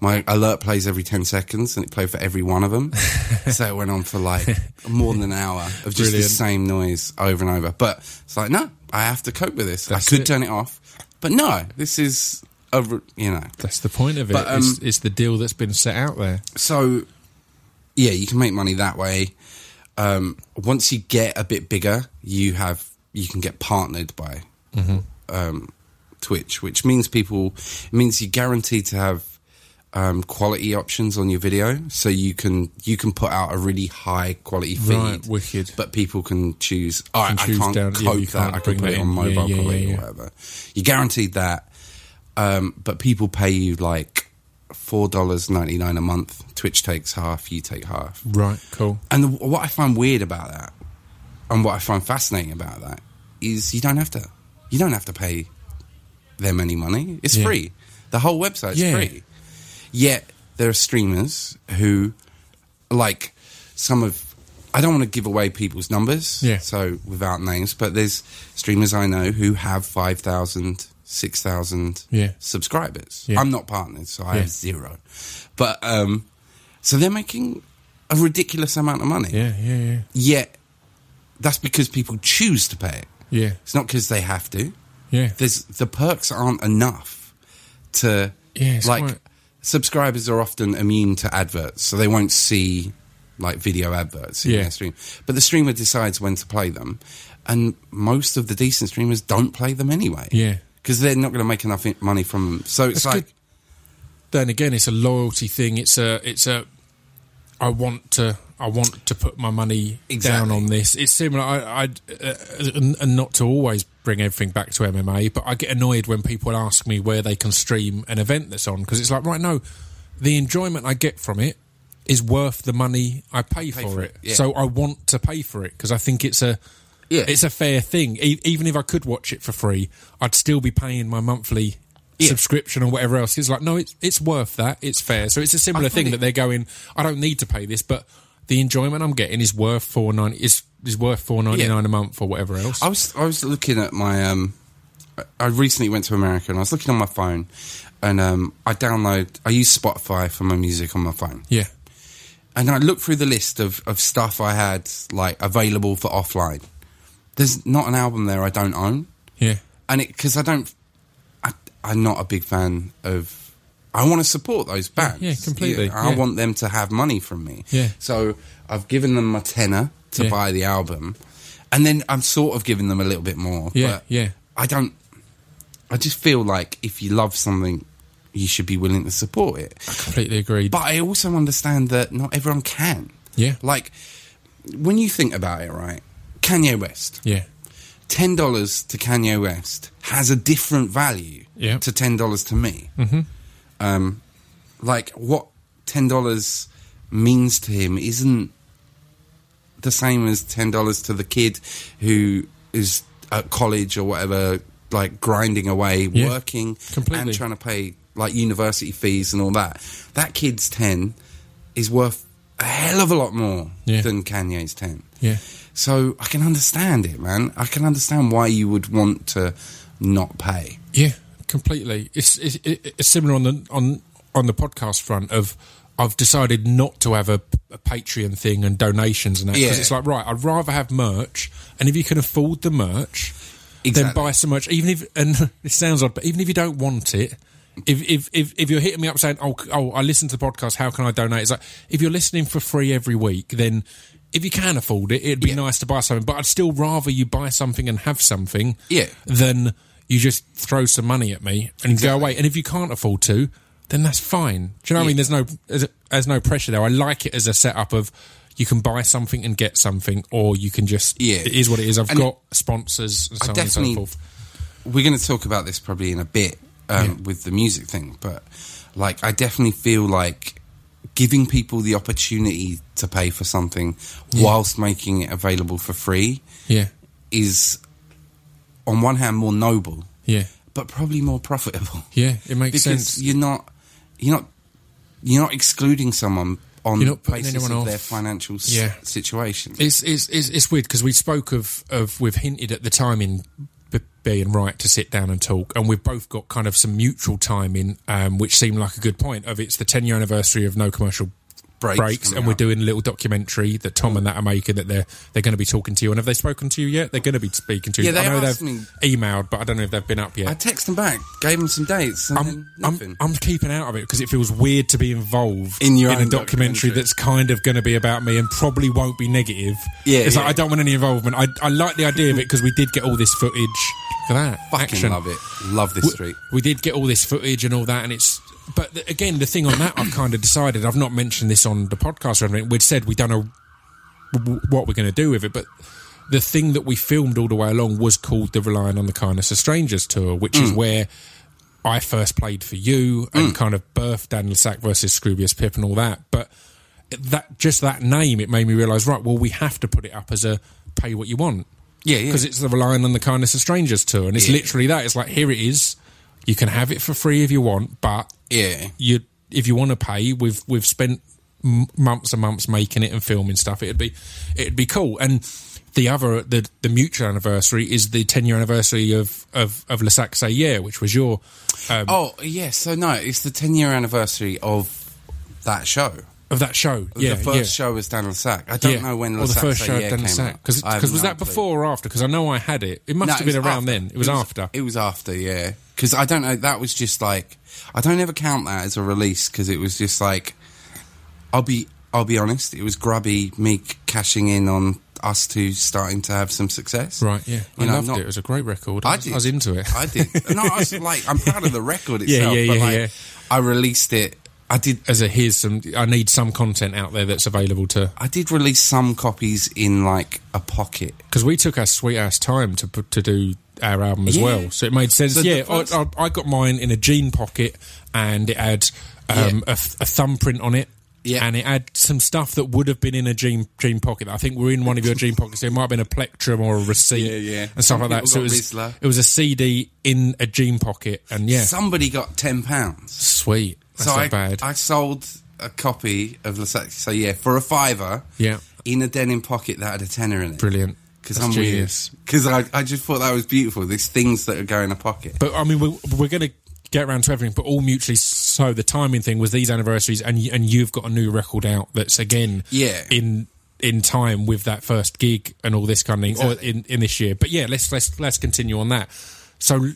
My alert plays every 10 seconds and it played for every one of them. (laughs) so it went on for like more than an hour of just the same noise over and over. But it's like, no, I have to cope with this. That's I could it. turn it off. But no, this is, a, you know. That's the point of it. But, um, it's, it's the deal that's been set out there. So, yeah, you can make money that way. Um, once you get a bit bigger, you have you can get partnered by um, Twitch, which means people it means you're guaranteed to have um, quality options on your video, so you can you can put out a really high quality feed. Right, wicked. But people can choose. Oh, I, Can I choose can't down- yeah, cope you that. can't I can put it on in. Mobile yeah, yeah, quality or whatever. You're guaranteed that. Um, but people pay you like four dollars ninety nine a month. Twitch takes half, you take half. Right, cool. And the, what I find weird about that, and what I find fascinating about that, is you don't have to. You don't have to pay them any money. It's free. The whole website's free. Yet there are streamers who, like some of. I don't want to give away people's numbers, Yeah. so without names, but there's streamers I know who have 5,000, 6,000 Yeah. subscribers. Yeah. I'm not partnered, so I Yeah. have zero. But, um, so they're making a ridiculous amount of money. Yeah, yeah, yeah. Yet, that's because people choose to pay it. Yeah, It's not because they have to. yeah. There's the perks aren't enough to Yeah, it's like quite- subscribers are often immune to adverts, so they won't see like video adverts in Yeah. their stream. But the streamer decides when to play them, and most of the decent streamers don't play them anyway. Yeah. because they're not going to make enough money from them. So it's That's like good. Then again, it's a loyalty thing. It's a, it's a, I want to I want to put my money down on this. It's similar. I, I uh, and, and not to always bring everything back to MMA, but I get annoyed when people ask me where they can stream an event that's on because it's like right no, the enjoyment I get from it is worth the money I pay, for, for it. it, yeah. So I want to pay for it because I think it's a Yeah. it's a fair thing. E- even if I could watch it for free, I'd still be paying my monthly Yeah. subscription or whatever else. It's like, no, it's, it's worth that. It's fair. So it's a similar thing fully- that they're going, I don't need to pay this, but the enjoyment I'm getting is worth four ninety is is worth four ninety nine a month or whatever else. I was I was looking at my um I- recently went to America and I was looking on my phone and um I download I use Spotify for my music on my phone. yeah, And I looked through the list of, of stuff I had like available for offline. There's not an album there I don't own. yeah, And it because I don't I'm not a big fan of I want to support those bands. yeah, completely, I yeah. want them to have money from me. Yeah. So I've given them my tenner to Yeah. buy the album, and then I'm sort of giving them a little bit more. yeah, but yeah, I don't. I just feel like if you love something, you should be willing to support it. I completely agreed. But I also understand that not everyone can. yeah, Like when you think about it, right? Kanye West, yeah, ten dollars to Kanye West has a different value Yeah. to ten dollars to me. Mm-hmm. Um, like what ten dollars means to him isn't the same as ten dollars to the kid who is at college or whatever, like grinding away, Yeah. working Completely. and trying to pay like university fees and all that. That kid's ten is worth a hell of a lot more Yeah. than Kanye's ten. yeah, So I can understand it, man. I can understand why you would want to not pay. yeah, completely. It's it's, it's similar on the on on the podcast front of. I've decided not to have a, a Patreon thing and donations and that because Yeah. it's like right. I'd rather have merch, and if you can afford the merch, then buy so much. Even if and (laughs) it sounds odd, but even if you don't want it, if if if, if you're hitting me up saying, "Oh, oh, I listen to the podcast. How can I donate?" It's like if you're listening for free every week, then if you can afford it, it'd be Yeah. nice to buy something. But I'd still rather you buy something and have something, Yeah. than you just throw some money at me and go away. And if you can't afford to, then that's fine. Do you know what I mean? There's no there's, there's no pressure there. I like it as a setup of. You can buy something and get something, or you can just. Yeah. It is what it is. I've And got sponsors and so on and so forth. We're going to talk about this probably in a bit um, Yeah. with the music thing, but like I definitely feel like giving people the opportunity to pay for something whilst making it available for free Yeah. is, on one hand, more noble, Yeah. but probably more profitable. (laughs) Yeah. It makes because sense. you're not you're not you're not excluding someone on You're the not basis anyone of their off. financial s- situation. It's it's it's, it's weird because we spoke of of we've hinted at the timing b- being right to sit down and talk, and we've both got kind of some mutual timing, um, which seemed like a good point. Of it's the ten year anniversary of no commercial Breaks breaks, and we're doing a little documentary that Tom and that are making that they're they're going to be talking to you. And have they spoken to you yet? They're going to be speaking to you. Yeah, they I know they've me- emailed, but I don't know if they've been up yet. I texted them back, gave them some dates, and I'm, I'm. I'm keeping out of it because it feels weird to be involved In your in a documentary, documentary. that's kind of going to be about me and probably won't be negative. Yeah, it's like. I don't want any involvement. I, I like the idea of it because we did get all this footage. Look at that Fucking action. love it. Love this We- street. We did get all this footage and all that, and it's. But th- again, the thing on that, I've kind of decided. I've not mentioned this on the podcast or anything. We'd said we don't know w- what we're going to do with it, but the thing that we filmed all the way along was called the Relying on the Kindness of Strangers tour, which Mm. is where I first played for you and kind of birthed Dan le Sac versus Scroobius Pip and all that. But that just that name, it made me realise, right? Well, we have to put it up as a pay what you want Yeah, yeah. because it's the Relying on the Kindness of Strangers tour, and it's Yeah. literally that. It's like here it is. You can have it for free if you want, but Yeah. you if you want to pay, we've we've spent months and months making it and filming stuff. It'd be it'd be cool. And the other the the mutual anniversary is the ten year anniversary of of of Le Sac Say Yeah, which was your um, Oh, yeah. So, no, it's the 10 year anniversary of that show. of that show. Yeah, the first yeah. show was Dan le Sac. I don't yeah. know when or the first show Yeah done came because was no that clue. before or after? Because I know I had it. It must No, have been around after. then. It was, after. It was after, yeah. Because I don't know. That was just like I don't ever count that as a release because it was just like I'll be I'll be honest. It was grubby me cashing in on us two starting to have some success. Right, yeah. I You know, loved not- it. It was a great record. I, I was, did. I was into it. I did. (laughs) No, I was like, I'm proud of the record Yeah, itself. yeah, but yeah, like, yeah. I released it I did. as a here's some I need some content out there that's available to I did release some copies in like a pocket. because we took our sweet ass time to put, to do our album as Yeah. well, so it made sense. So yeah, I, I, I got mine in a jean pocket, and it had um, a, a thumbprint on it. Yeah. and it had some stuff that would have been in a jean jean pocket. I think we're in one of your jean pockets. There might have been a plectrum or a receipt, Yeah, yeah. and stuff like that. So it was it was a CD in a jean pocket, and yeah, Somebody got ten pounds. sweet. That's so not I, bad. I sold a copy of Lessex. So yeah, for a fiver. Yeah. In a denim pocket that had a tenner in it. Brilliant. Because I'm genius. weird. Because I, I just thought that was beautiful. These things that go in a pocket. But I mean, we're, we're going to get around to everything, but all mutually so. The timing thing was these anniversaries, and and you've got a new record out that's again, Yeah. in in time with that first gig and all this kind of thing, or in in this year. But yeah, let's let's let's continue on that. So.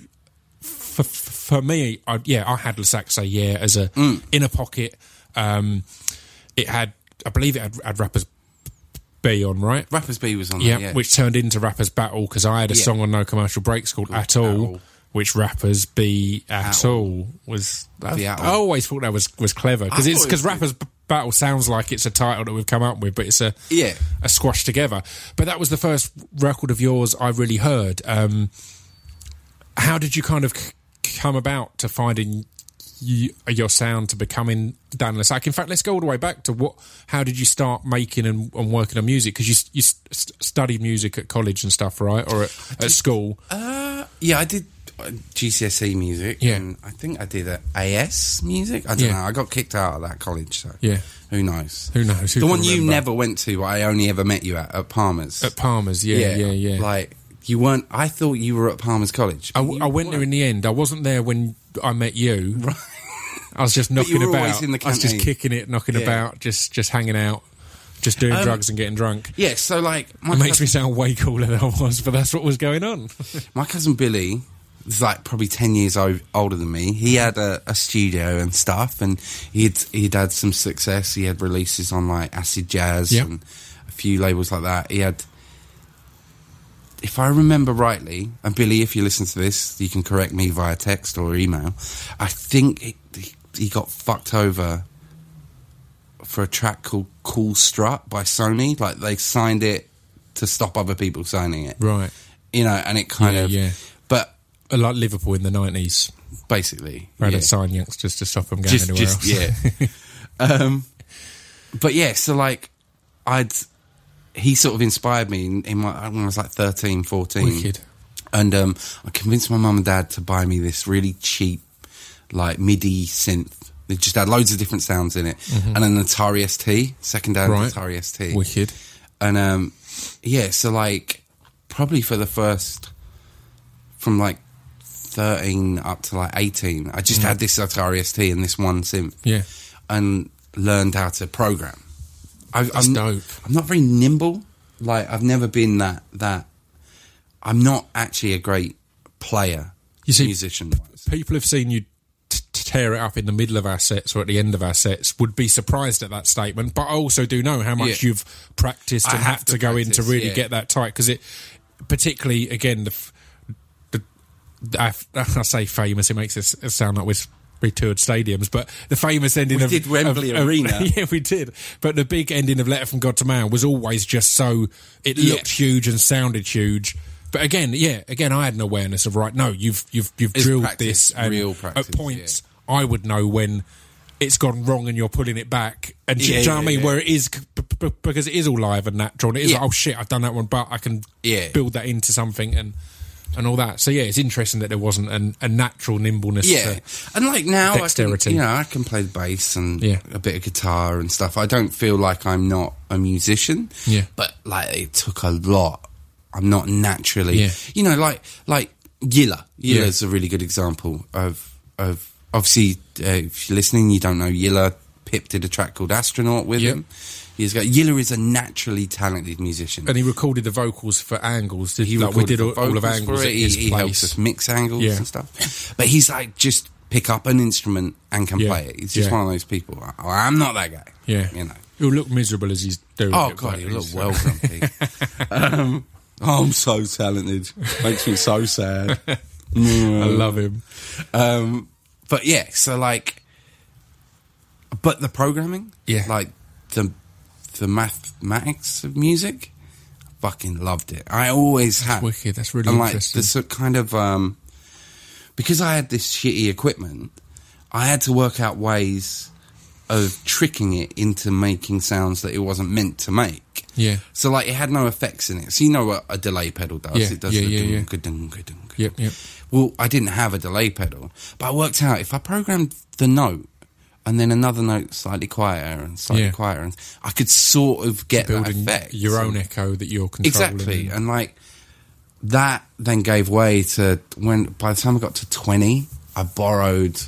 For, for me, I, yeah, I had Lasaxe, yeah, as a Mm. in a pocket. Um, it had, I believe, it had, had rappers B on, right? Rappers B was on Yeah, there. Yeah. which turned into Rappers Battle because I had a Yeah. song on No Commercial Breaks called At All, which Rappers B At, All was. I, I always thought that was was clever because it's thought it because Rappers Battle sounds like it's a title that we've come up with, but it's a Yeah. a squash together. But that was the first record of yours I really heard. Um, how did you kind of c- come about to finding you, your sound to becoming Dan le Sac? In fact, let's go all the way back to what. How did you start making and, and working on music? Because you you s- studied music at college and stuff, right, or at, at school? Uh, yeah, I did uh, GCSE music. Yeah. And I think I did AS music. I don't Yeah. know. I got kicked out of that college, so Yeah. who knows? Who knows? Who the one you never went to, but I only ever met you at at Palmer's. at Palmer's. Yeah, yeah, yeah. yeah. Like you weren't. I thought you were at Palmer's College. I, but w- you I went there in the end. I wasn't there when I met you. I was just knocking about. I was just kicking it, knocking Yeah. about, just just hanging out, just doing Um, drugs and getting drunk. Yeah. So like, my It makes me sound way cooler than I was, but that's what was going on. (laughs) my cousin Billy is like probably ten years older than me. He had a, a studio and stuff, and he'd he'd had some success. He had releases on like Acid Jazz Yep. and a few labels like that. He had. If I remember rightly, and Billy, if you listen to this, you can correct me via text or email. I think he, he got fucked over for a track called Cool Strut by Sony. Like they signed it to stop other people signing it. right. You know, and it kind Yeah, of. yeah. But Like Liverpool in the nineties, basically, where yeah. sign youngsters to stop them going just, anywhere just else. yeah. (laughs) um, but yeah, so like, I'd he sort of inspired me in, in my when I was like 13, 14. Wicked. and um, I convinced my mum and dad to buy me this really cheap, like MIDI synth. It just had loads of different sounds in it, and an Atari ST, second Mm-hmm. Right. Atari ST. Wicked. And um, yeah, so like probably for the first from like thirteen up to like eighteen, I just had this Atari ST and this one synth, Mm. Yeah. and learned how to program. I, I'm, dope. I'm not very nimble. Like I've never been that that. I'm not actually a great player. You see- musician. People have seen you tear it up in the middle of our sets or at the end of our sets. Would be surprised at that statement, but I also do know how much Yeah. you've practiced and have had to to, go in to really yeah. get that tight because it, particularly again the. the I, (laughs) I say famous. It makes us sound like we've retoured stadiums, but the famous ending We of did Wembley of- of- Arena. (laughs) yeah, we did. But the big ending of Letter from God to Man was always just so it Yeah. looked huge and sounded huge. But again, yeah, again, I had an awareness of right. No, you've you've you've It's drilled practice, this, and real practice, at points I would know when it's gone wrong and you're pulling it back. And do you Yeah, know what I mean? yeah. Where it is c- b- b- because it is all live and natural. And it is Yeah. like, oh shit, I've done that one, but I can Yeah. build that into something and and all that. So yeah, it's interesting that there wasn't an, a natural nimbleness. Yeah, and like now, I can, Dexterity. you know, I can play the bass and Yeah. a bit of guitar and stuff. I don't feel like I'm not a musician. Yeah. but like it took a lot. I'm not naturally, Yeah. you know, like like Yilla. Yeah. Yilla's a really good example of of obviously uh, if you're listening, you don't know Yilla. Pip did a track called Astronaut with Yep. him. Years ago, Yilla is a naturally talented musician. and he recorded the vocals for Angles. Did, he like we recorded did all, the all of Angles for at it. He, he helps us mix angles Yeah. and stuff. But he's like just pick up an instrument and can Yeah. play it. He's just Yeah. one of those people. I- I'm not that guy. Yeah, you know. he'll look miserable as he's doing it. Oh it. god, you look well grumpy. (laughs) um, oh, (laughs) I'm so talented. Makes me so sad. (laughs) I love him. Um, but yeah, so like, but the programming, Yeah. like the the mathematics of music, fucking loved it. I always had. wicked. That's really and like interesting. the kind of um, because I had this shitty equipment, I had to work out ways of tricking it into making sounds that it wasn't meant to make. Yeah. So like it had no effects in it. So you know what a delay pedal does? Yeah, It does yeah, the yeah, dung, yeah. ga-dung, ga-dung. Yep, yep. Well, I didn't have a delay pedal, but I worked out if I programmed the note and then another note slightly quieter and slightly Yeah. quieter, and I could sort of get that effect. your own echo that you're controlling. exactly, and like that then gave way to when by the time I got to twenty, I borrowed.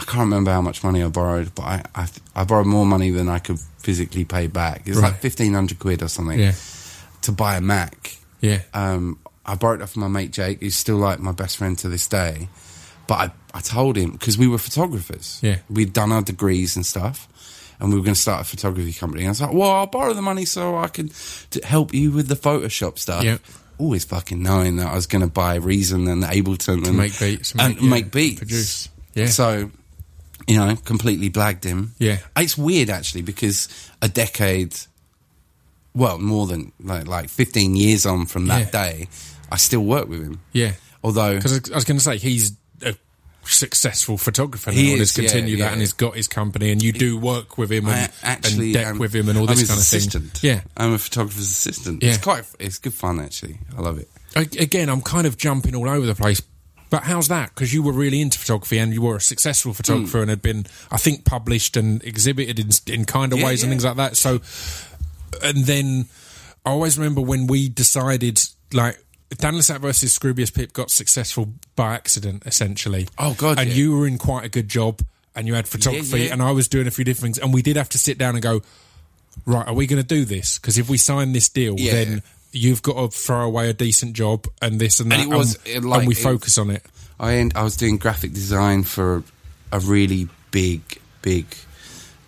I can't remember how much money I borrowed, but I I, I borrowed more money than I could physically pay back. It was Right. like fifteen hundred quid or something Yeah, to buy a Mac yeah, um, I borrowed it from my mate Jake, who's still like my best friend to this day. But I, I told him because we were photographers. Yeah. we'd done our degrees and stuff, and we were going to start a photography company. And I was like, "Well, I'll borrow the money so I can to help you with the Photoshop stuff." Yeah. Always fucking knowing that I was going to buy Reason and Ableton and make beats, and make- yeah, make beats, produce. Yeah. So, you know, completely blagged him. Yeah. It's weird actually because a decade, well, more than like like fifteen years on from that Yeah. day, I still work with him. yeah. Although, Because I was going to say he's a successful photographer now, He and is, has continued yeah, that, and he's got his company, and you do work with him I and, actually and deck am- with him and all this his kind of assistant. thing. Yeah. I'm a photographer's assistant. Yeah. It's quite, it's good fun actually. I love it. A- Again, I'm kind of jumping all over the place. But how's that? Because you were really into photography and you were a successful photographer Hmm. and had been, I think, published and exhibited in, in kind of Yeah, ways and things like that. So, and then I always remember when we decided, like, Dan le Sac versus Scroobius Pip got successful by accident, essentially. Oh, God, And yeah. you were in quite a good job and you had photography, yeah. and I was doing a few different things, and we did have to sit down and go, right, are we going to do this? Because if we sign this deal, Yeah. then you've got to throw away a decent job and this and that, And it was, it, like, and we it- focus on it. I en- I was doing graphic design for a really big, big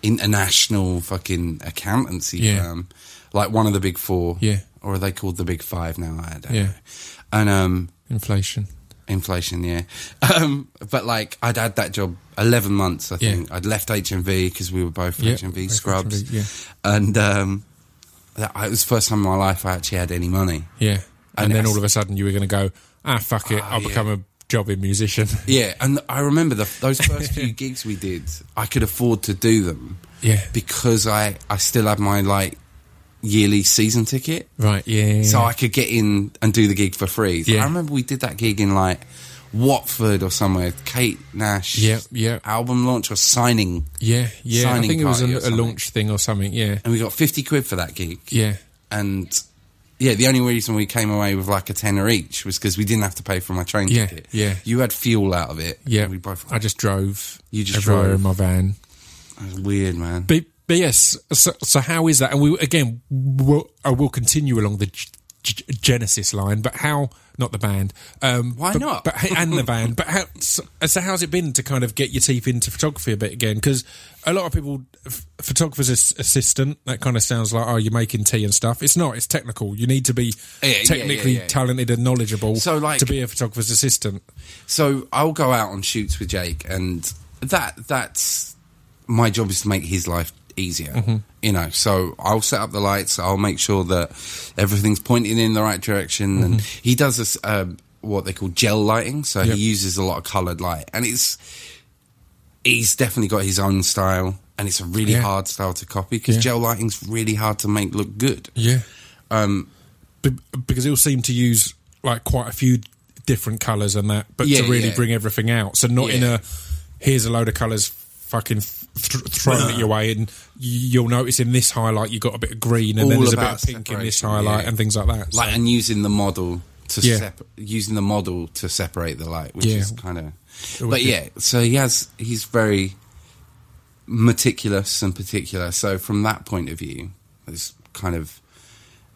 international fucking accountancy Yeah. firm, like one of the big four. Yeah. Or are they called the big five now? I don't Yeah. know. And um, Inflation. inflation, yeah. (laughs) Um, but like, I'd had that job eleven months. I Yeah. think I'd left HMV because we were both Yeah, HMV scrubs. HMV, yeah. And um, that, it was the first time in my life I actually had any money. Yeah. And, And then all of a sudden you were going to go, ah, fuck it, Ah, I'll yeah. become a jobbing musician. (laughs) Yeah, and I remember the, those first few (laughs) gigs we did. I could afford to do them yeah. because I I still had my like yearly season ticket, Right, yeah. yeah, so yeah. I could get in and do the gig for free. Yeah. I remember we did that gig in like Watford or somewhere. Kate Nash, Yeah, yeah. album launch or signing, yeah, yeah. I think it was a, a launch thing or something, yeah. and we got fifty quid for that gig. Yeah. and yeah, the only reason we came away with like a tenner each was because we didn't have to pay for my train Yeah, ticket. yeah. you had fuel out of it. Yeah. we both. I just drove You just everywhere drove. in my van. It was weird, man. But, but yes, so, so how is that? And we again, we'll, uh, I will continue along the G- Genesis line, but how? Not the band. Um, Why but- not? But and the band. But how? So, so how's it been to kind of get your teeth into photography a bit again? Because a lot of people, f- photographer's ass- assistant. That kind of sounds like oh, you're making tea and stuff. It's not. It's technical. You need to be yeah, technically yeah, yeah. talented and knowledgeable So, like- to be a photographer's assistant. So I'll go out on shoots with Jake, and that that's my job is to make his life easier. Mm-hmm. You know, so I'll set up the lights. I'll make sure that everything's pointing in the right direction, and Mm-hmm. he does this um, what they call gel lighting. So Yep. he uses a lot of coloured light, and it's he's definitely got his own style, and it's a really Yeah. hard style to copy because Yeah. gel lighting's really hard to make look good. Yeah. Um, Be- because he'll seem to use like quite a few different colours and that, but Yeah, to really bring everything out. So not in a here's a load of colours fucking th- thrown at your way, and you'll notice in this highlight you've got a bit of green, and then there's a bit about of pink in this highlight, yeah. and things like that. So- like and using the model to Yeah. sep- using the model to separate the light, which Yeah. is kind of. But be- yeah, so he has he's very meticulous and particular. So from that point of view, it's kind of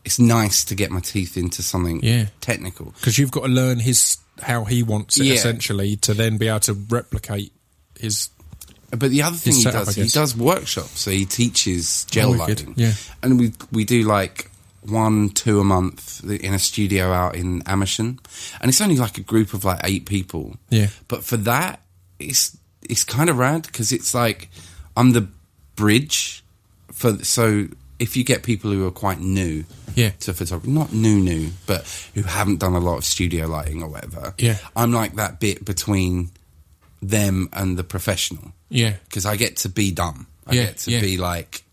it's nice to get my teeth into something Yeah. technical. because you've got to learn his how he wants it Yeah. essentially to then be able to replicate his. But the other thing he does, he does workshops. So he teaches gel Oh, lighting. Yeah. and we we do like one, two a month in a studio out in Amersham, and it's only like a group of like eight people. Yeah. But for that, it's it's kind of rad because it's like I'm the bridge for so if you get people who are quite new Yeah. to photography, not new new, but who haven't done a lot of studio lighting or whatever. Yeah. I'm like that bit between them and the professional Yeah. because I get to be dumb. I Yeah, get to yeah. be like,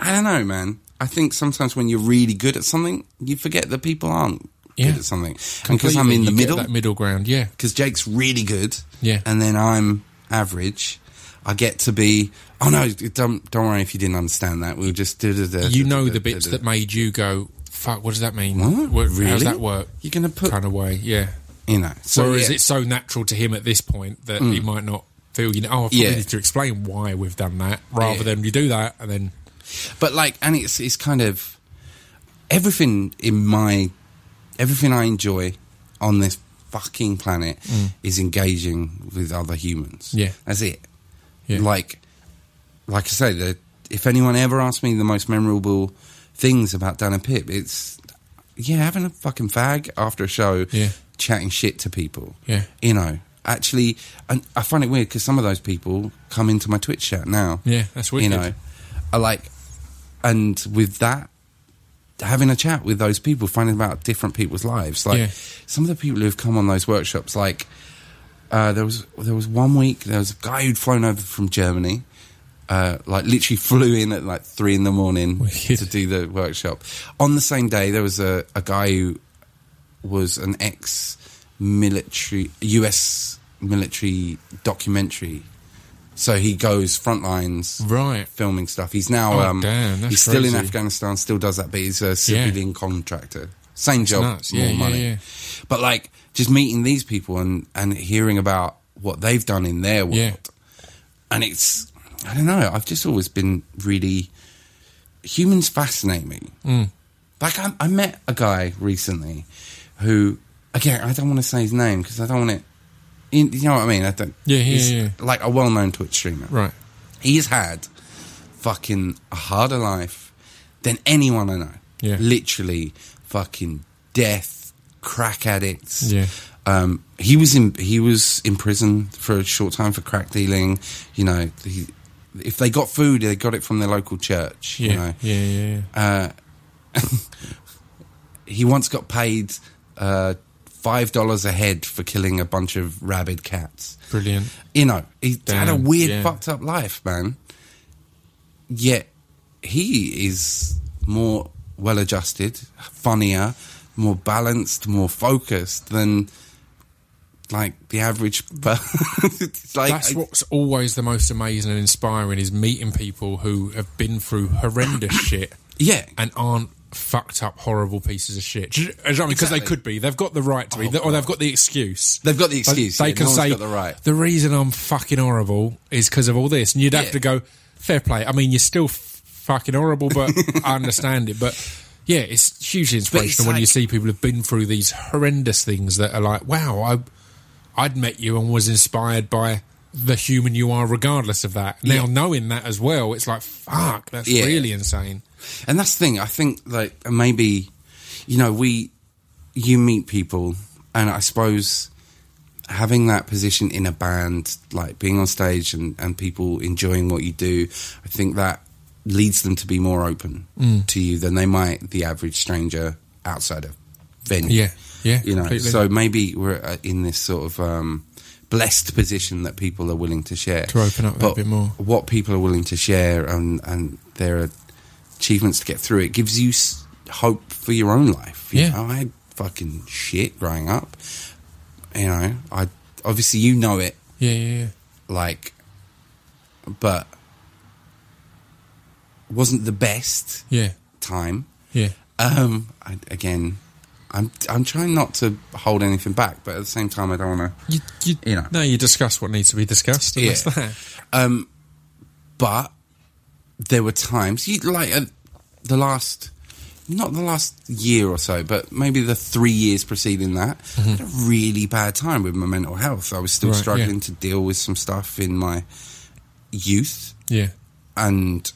I don't know, man. I think sometimes when you're really good at something, you forget that people aren't Yeah. good at something. And because I'm in the you get middle, that middle ground. Yeah. because Jake's really good, Yeah. and then I'm average. I get to be. Oh no! Don't don't worry if you didn't understand that. We'll just do the. You know the bits that made you go, "Fuck, what does that mean? What? Really? that work?" You're gonna put, Kind of way. Yeah. you know. So Whereas yeah. Mm. it's so natural to him at this point that he might not feel, you know, oh, I probably Yeah. need to explain why we've done that, rather Yeah. than you do that and then but like, and it's it's kind of everything in my everything I enjoy on this fucking planet is engaging with other humans. Mm. Yeah. that's it. Yeah. Like, like I say, the, if anyone ever asks me the most memorable things about Dan and Pip, it's yeah, having a fucking fag after a show, Yeah. chatting shit to people. Yeah. you know. Actually, and I find it weird because some of those people come into my Twitch chat now yeah, that's weird. you know, I like, and with that, having a chat with those people, finding about different people's lives, like Yeah. some of the people who've come on those workshops, like uh, there was there was one week there was a guy who'd flown over from Germany. Uh, like literally (laughs) flew in at like three in the morning Wicked. to do the workshop. On the same day, there was a, a guy who was an ex-military U.S. military documentary. So he goes front lines, Right. filming stuff. He's now Oh, um, damn, he's still in. Afghanistan, still does that, but he's a civilian contractor. Same job, nuts. more Yeah, yeah, money. yeah. But like just meeting these people and and hearing about what they've done in their world, Yeah. and it's I don't know. I've just always been really humans fascinate me. Mm. Like I, I met a guy recently who again I don't want to say his name because I don't want it. You, you know what I mean? I don't. Yeah, yeah, he's yeah. Like a well-known Twitch streamer. Right. He's had fucking a harder life than anyone I know. Yeah. Literally fucking death, crack addicts. Yeah. Um, he was in he was in prison for a short time for crack dealing. You know, he, if they got food, they got it from their local church. Yeah. You know, yeah, yeah, yeah. (laughs) he once got paid uh, five dollars a head for killing a bunch of rabid cats. Brilliant. You know, he had a weird, yeah. fucked up life, man. Yet he is more well adjusted, funnier, more balanced, more focused than like the average. But (laughs) like That's what's always the most amazing and inspiring is meeting people who have been through horrendous (coughs) shit yeah, and aren't fucked up horrible pieces of shit. Do you- know I mean? Because they could be. They've got the right to be, Oh, or they've got the excuse. they've got the excuse. They yeah, can no say the right. the reason I'm fucking horrible is because of all this, and you'd have Yeah. to go fair play. I mean, you're still f- fucking horrible, but (laughs) I understand it. But yeah, it's hugely inspirational when you see people who've been through these horrendous things that are like, wow, I I'd met you and was inspired by the human you are, regardless of that. Now Yeah. knowing that as well, it's like fuck, that's Yeah. really insane. And that's the thing. I think like maybe, you know, we, you meet people, and I suppose having that position in a band, like being on stage and and people enjoying what you do, I think that leads them to be more open Mm. to you than they might the average stranger outside of venue. Yeah, yeah, you know. completely. So maybe we're uh, in this sort of. um Blessed position that people are willing to share To open up But bit more. What people are willing to share and and their achievements to get through it gives you hope for your own life. You Yeah. know, I had fucking shit growing up. You know, I obviously you know it, Yeah, yeah, yeah. like, but wasn't the best Yeah, time. yeah. Um, I, again, I'm I'm trying not to hold anything back, but at the same time, I don't want to. You, you, You know. no, you discuss what needs to be discussed. Yeah. Um, but there were times, you like uh, the last, not the last year or so, but maybe the three years preceding that, I had a really bad time with my mental health. I was still Mm-hmm. Right, struggling yeah. to deal with some stuff in my youth Yeah, and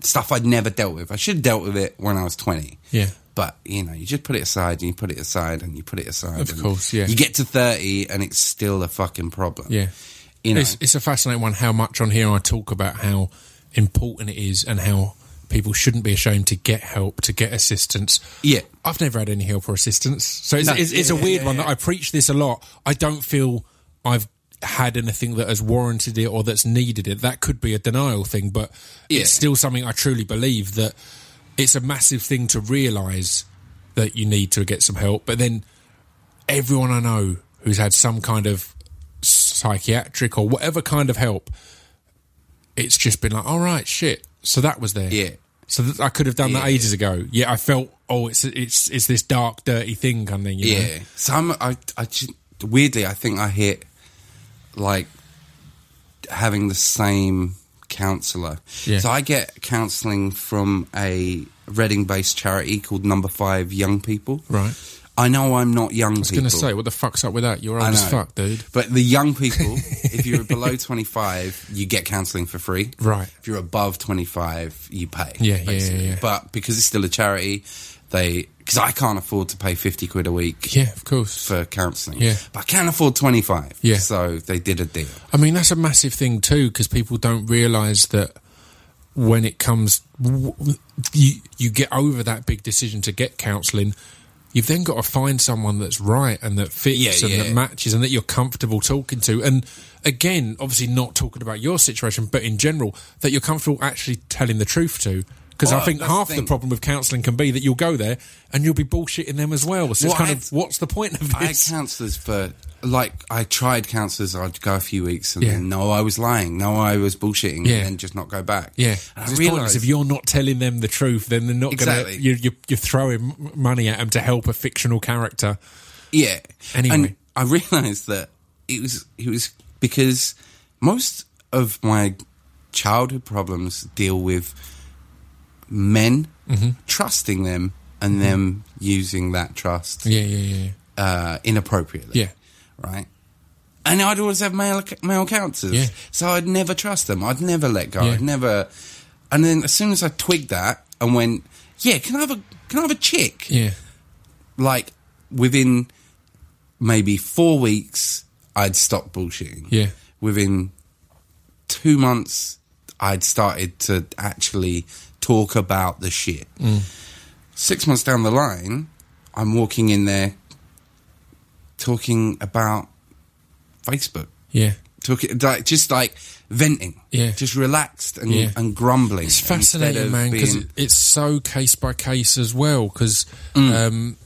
stuff I'd never dealt with. I should have dealt with it when I was 20. yeah, But you know, you just put it aside, and you put it aside, and you put it aside. Of course, yeah. You get to thirty, and it's still a fucking problem. yeah, You know, It's, it's a fascinating one how much on here I talk about how important it is and how people shouldn't be ashamed to get help, to get assistance. Yeah. I've never had any help or assistance. So it's, No, it's, it's a weird yeah, one that I preach this a lot. I don't feel I've had anything that has warranted it or that's needed it. That could be a denial thing, but it's still something I truly believe that it's a massive thing to realise that you need to get some help. But then everyone I know who's had some kind of psychiatric or whatever kind of help, it's just been like, all right, shit. So that was there. Yeah. So th- I could have done that ages ago. Yeah, I felt, oh, it's it's it's this dark, dirty thing kind of thing. You know? Yeah. So I'm, I, I just, weirdly, I think I hit like having the same counselor. Yeah. So I get counselling from a Reading based charity called Number Five Young People. Right. I know I'm not young I was going to say, what the fuck's up with that? You're old as fuck, dude. But the young people, if you're (laughs) below 25, you get counselling for free. Right. If you're above 25, you pay. Yeah, yeah, yeah, yeah. But because it's still a charity, they because I can't afford to pay 50 quid a week Yeah, of course. for counselling. Yeah. But I can afford 25. Yeah. So they did a deal. I mean, that's a massive thing too, because people don't realise that when it comes, you you get over that big decision to get counselling. You've then got to find someone that's right and that fits Yeah, and yeah. that matches and that you're comfortable talking to. And again, obviously not talking about your situation, but in general, that you're comfortable actually telling the truth to. Because I think that's the half the, problem with counselling can be that you'll go there and you'll be bullshitting them as well. So Well, it's kind I of what's the point of this? I had counsellors for like I tried counsellors. I'd go a few weeks and Yeah. then no, I was lying. No, I was bullshitting. Yeah. And then just not go back. Yeah, And I realised if you're not telling them the truth, then they're not Exactly. going to. You're, you're, throwing money at them to help a fictional character. Yeah. Anyway. And I realised that it was it was because most of my childhood problems deal with men Mm-hmm. trusting them and them using that trust Yeah, yeah, yeah, uh, inappropriately. yeah. Right. And I'd always have male male counsellors, Yeah. so I'd never trust them. I'd never let go. Yeah. I'd never. And then as soon as I twigged that and went, yeah, can I have a can I have a chick? Yeah, like within maybe four weeks, I'd stopped bullshitting. Yeah. Within two months, I'd started to actually talk about the shit. Mm. Six months down the line, I'm walking in there talking about Facebook. yeah. Talking like just like venting, Yeah. just relaxed and, Yeah. and grumbling. It's fascinating, man, because being- it's so case by case as well. Because Mm. um,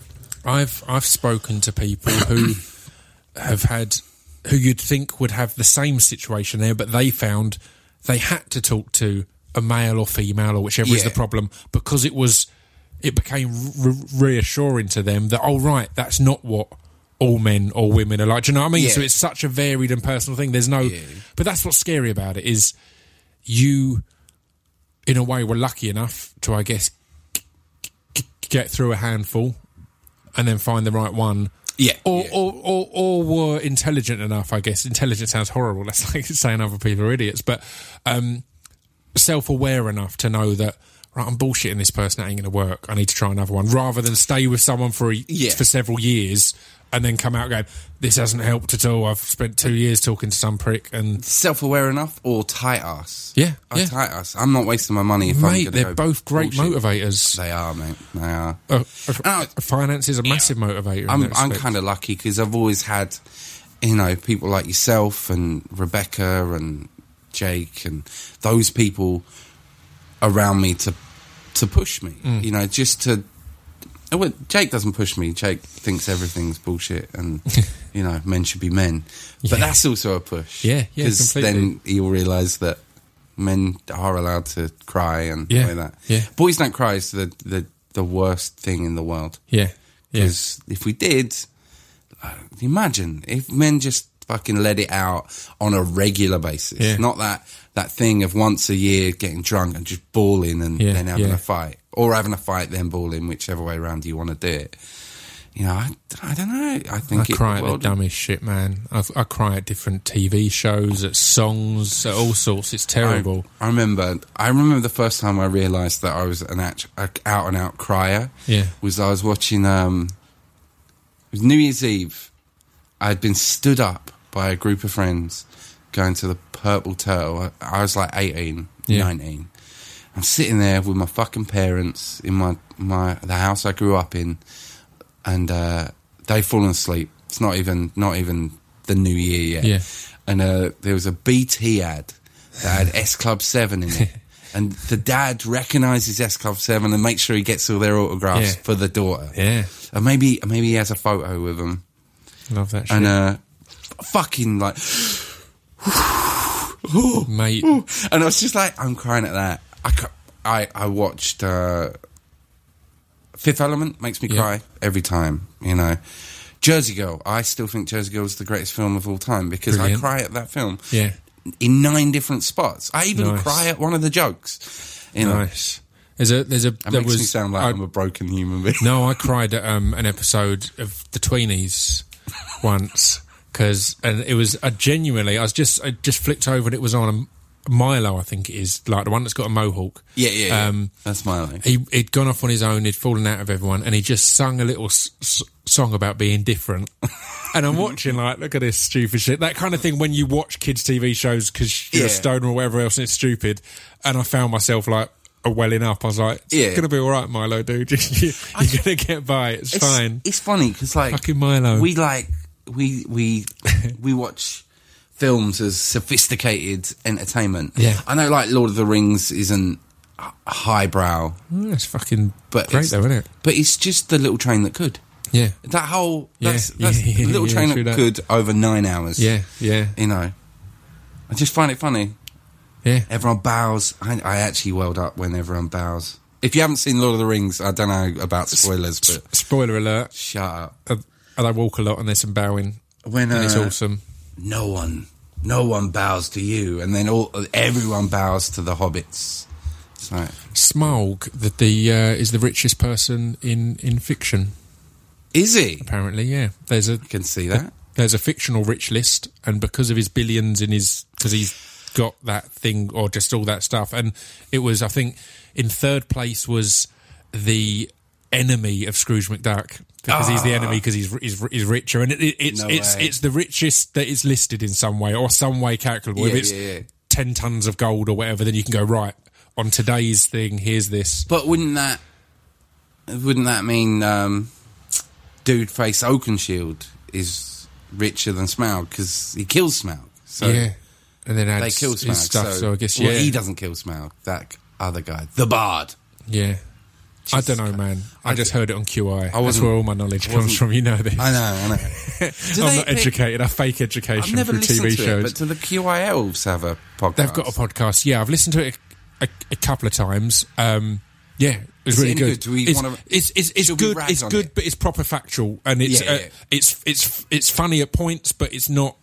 I've I've spoken to people who (coughs) have had who you'd think would have the same situation there, but they found they had to talk to a male or female or whichever is the problem because it was it became re- reassuring to them that oh right that's not what all men or women are like. Do you know what I mean? Yeah. So it's such a varied and personal thing. There's no, Yeah. but that's what's scary about it is you, in a way, were lucky enough to, I guess, get through a handful and then find the right one. Yeah, Or, yeah. or, or, or were intelligent enough, I guess. Intelligent sounds horrible. (laughs) That's like saying other people are idiots. But um, self aware enough to know that, right, I'm bullshitting this person. That ain't going to work. I need to try another one. Rather than stay with someone for, a, Yeah. for several years and then come out going, this hasn't helped at all. I've spent two years talking to some prick and. self-aware enough or tight ass. Yeah, I yeah. tight ass. I'm not wasting my money if I'm Mate, they're both great motivators. They are, mate. They are. Uh, And I- finance is a massive motivator. I'm I'm kind of lucky because I've always had, you know, people like yourself and Rebecca and Jake and those people around me to to push me. Mm. You know, just to. Oh, well, Jake doesn't push me. Jake thinks everything's bullshit, and (laughs) you know, men should be men. But Yeah. that's also a push. Yeah, yeah, Because then you'll realise that men are allowed to cry and Yeah, like that. yeah. Boys don't cry is the the the worst thing in the world. Yeah, yeah, Because if we did, imagine if men just fucking let it out on a regular basis, Yeah. not that that thing of once a year getting drunk and just bawling and Yeah, then having yeah. a fight, or having a fight then bawling, whichever way around you want to do it. You know, I, I don't know. I think I cry at the dumbest shit, man. I, I cry at different TV shows, at songs, at all sorts. It's terrible. I, I remember. I remember the first time I realised that I was an act, a out and out crier. Yeah. was I was watching. Um, it was New Year's Eve. I had been stood up by a group of friends going to the Purple Turtle. I, was like 18, Yeah. 19. I'm sitting there with my fucking parents in my, my the house I grew up in, and uh, they've fallen asleep. It's not even not even the new year yet. Yeah. And uh, there was a BT ad that had S Club Seven in it. And the dad recognises S Club Seven and makes sure he gets all their autographs Yeah. for the daughter. Yeah, And maybe maybe he has a photo with them. love that shit, And uh, fucking like mate. and I was just like, I'm crying at that. I, I, I watched uh, Fifth Element, makes me Yeah. cry every time, you know. Jersey Girl, I still think Jersey Girl is the greatest film of all time because Brilliant. I cry at that film Yeah, in nine different spots. I even Nice. cry at one of the jokes. You know, nice. There's a there's a that there makes me sound like I, am a broken human being. No, I cried at um, an episode of The Tweenies (laughs) once because, and it was uh, genuinely. I was just I just flicked over and it was on a Milo, I think it is, like the one that's got a mohawk. Yeah, yeah, yeah. Um, that's Milo. He he'd gone off on his own. He'd fallen out of everyone, and he just sung a little s- s- song about being different. (laughs) and I'm watching like, look at this stupid shit. That kind of thing when you watch kids' TV shows because you're a stoner or whatever else, and it's stupid. And I found myself like. a welling up, I was like, "It's Yeah. gonna be all right, Milo, dude. (laughs) you, you're gonna get by. It's, It's fine." It's funny because like Fucking Milo. we like we we (laughs) we watch films as sophisticated entertainment. Yeah. I know like Lord of the Rings isn't highbrow, Oh, that's fucking but great, it's, though, isn't it? But it's just the little train that could. Yeah, That whole Yeah, that's, yeah, that's yeah, the little yeah, train that that. could over nine hours. yeah, yeah, you know. I just find it funny. yeah. Everyone bows. I, I actually welled up when everyone bows. If you haven't seen Lord of the Rings, I don't know about spoilers, but Spoiler alert: shut up. uh, they walk a lot and there's some bowing, When and it's uh, awesome. no one, no one bows to you, and then all everyone bows to the hobbits. It's like, Smaug, that the uh, is the richest person in in fiction. is he? Apparently, yeah. There's a I can see that. there's a fictional rich list, and because of his billions in his because he's got that thing or just all that stuff, and it was I think in third place was the enemy of Scrooge McDuck because he's the enemy because he's, he's he's richer, and it, it, it's No it's way. it's the richest that is listed in some way or some way calculable. if it's yeah, yeah. ten tons of gold or whatever, then you can go right on today's thing. Here's this. But wouldn't that wouldn't that mean um, dude face Oakenshield is richer than Smaug because he kills Smaug? So yeah, and then adds they kill his Smaug. stuff. so, So, I guess well, yeah, he doesn't kill Smaug. That other guy, the Bard. Yeah. I don't know, man. I, just heard it on QI. That's wasn't- where all my knowledge comes from. You know this. I know, I know. (laughs) I'm not pick- educated. I fake I've education never through TV to shows. it, but do the QI elves have a podcast? They've got a podcast. Yeah, I've listened to it a, a, a couple of times. Um, yeah, it was Is really good. good? Do we it's, wanna- it's it's it's good. It's good, it? but it's proper factual, and it's Yeah, uh, yeah. it's it's it's funny at points, but it's not.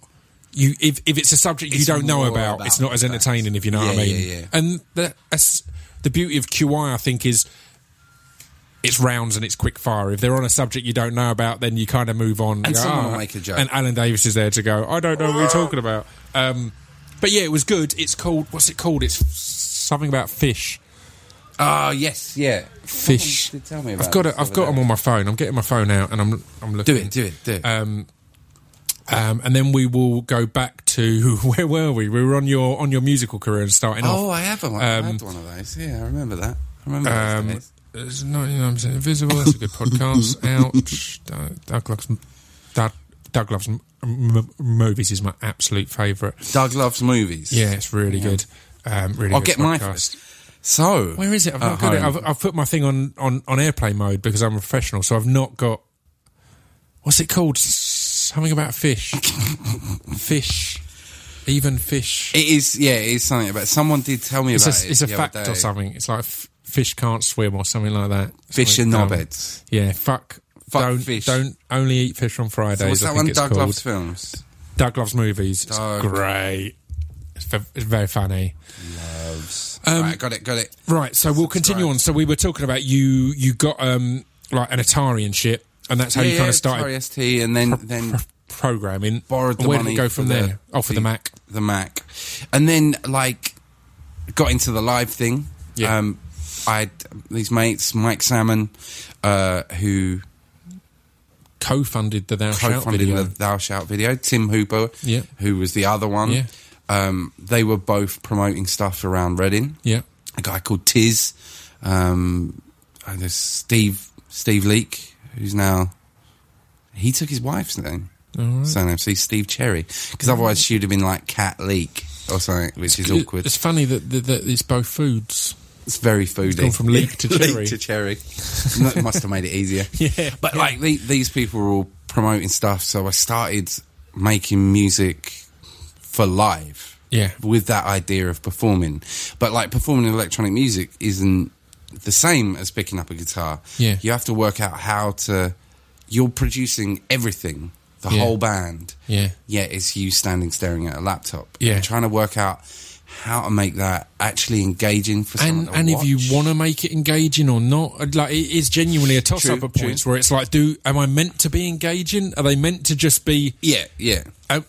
You if if it's a subject you don't know about, about it's not as entertaining. If you know what I mean. And the, the beauty of QI, I think, is it's rounds and it's quick fire. If they're on a subject you don't know about, then you kind of move on. And someone "Ah." make a joke. And Alan Davies is there to go. I don't know what you're talking about. Um, but yeah, it was good. It's called. What's it called? It's something about fish. Ah, yes, yeah. Fish. Tell me about I've got it. I've got them on my phone. I'm getting my phone out and I'm I'm looking. Do it, do it, do it. Um, um, and then we will go back to (laughs) where were we? We were on your on your musical career and starting oh, off. I have one. I um, had one of those. Yeah, I remember that. I remember Um. It's 99% invisible. That's a good podcast. (laughs) Ouch. Doug- loves Doug, Doug loves m- m- movies. Is my absolute favourite. Doug loves movies. Yeah, it's really good. Um, really I'll good get podcast. first. So, Where is it? I've not got it. I've, I've put my thing on, on, on airplane mode because I'm a professional, so I've not got. What's it called? Something about fish. (laughs) fish. Even fish. It is, yeah, it is something about. Someone did tell me It's about a, it. it's a fact day. or something. It's like fish can't swim or something like that. Fish and knobheads. Yeah, fuck. Fuck don't, fish. Don't only eat fish on Fridays. So what's that one? Doug called. loves films. Doug loves movies. It's great. It's, it's very funny. Loves. Um, right, got it, got it. Right, so we'll continue on. So we were talking about you. You got um like an Atari and shit, and that's how yeah, you kind of started Atari ST, and then then pro- programming. borrowed the Where did money it go from the- there? Oh, for the, Mac. the Mac, and then like got into the live thing. Yeah. Um, I had these mates, Mike Salmon, uh, who Co-funded the Thou Shalt co-funded video. the Thou Shalt video. Tim Hooper, Yeah. who was the other one. Yeah. Um, they were both promoting stuff around Reading. Yeah. A guy called Tiz, um, and there's Steve Steve Leake, who's now he took his wife's name. Surname, see Steve Cherry, because otherwise she'd have been like Cat Leak or something, which is awkward. It's funny that, that, that it's both foods. It's very foodie. gone from leek to cherry. (laughs) leek to cherry. It (laughs) must have made it easier. (laughs) Yeah, But yeah. like the, these people were all promoting stuff, so I started making music for live. Yeah. With that idea of performing. But like performing electronic music isn't the same as picking up a guitar. Yeah. You have to work out how to you're producing everything, the Yeah. whole band. Yeah. Yeah, it's you standing staring at a laptop. Yeah. Trying to work out how to make that actually engaging for someone And and if you want to make it engaging or not, like it is genuinely a toss up True, at true. points where it's like, do am I meant to be engaging? Are they meant to just be? Yeah, yeah. Uh,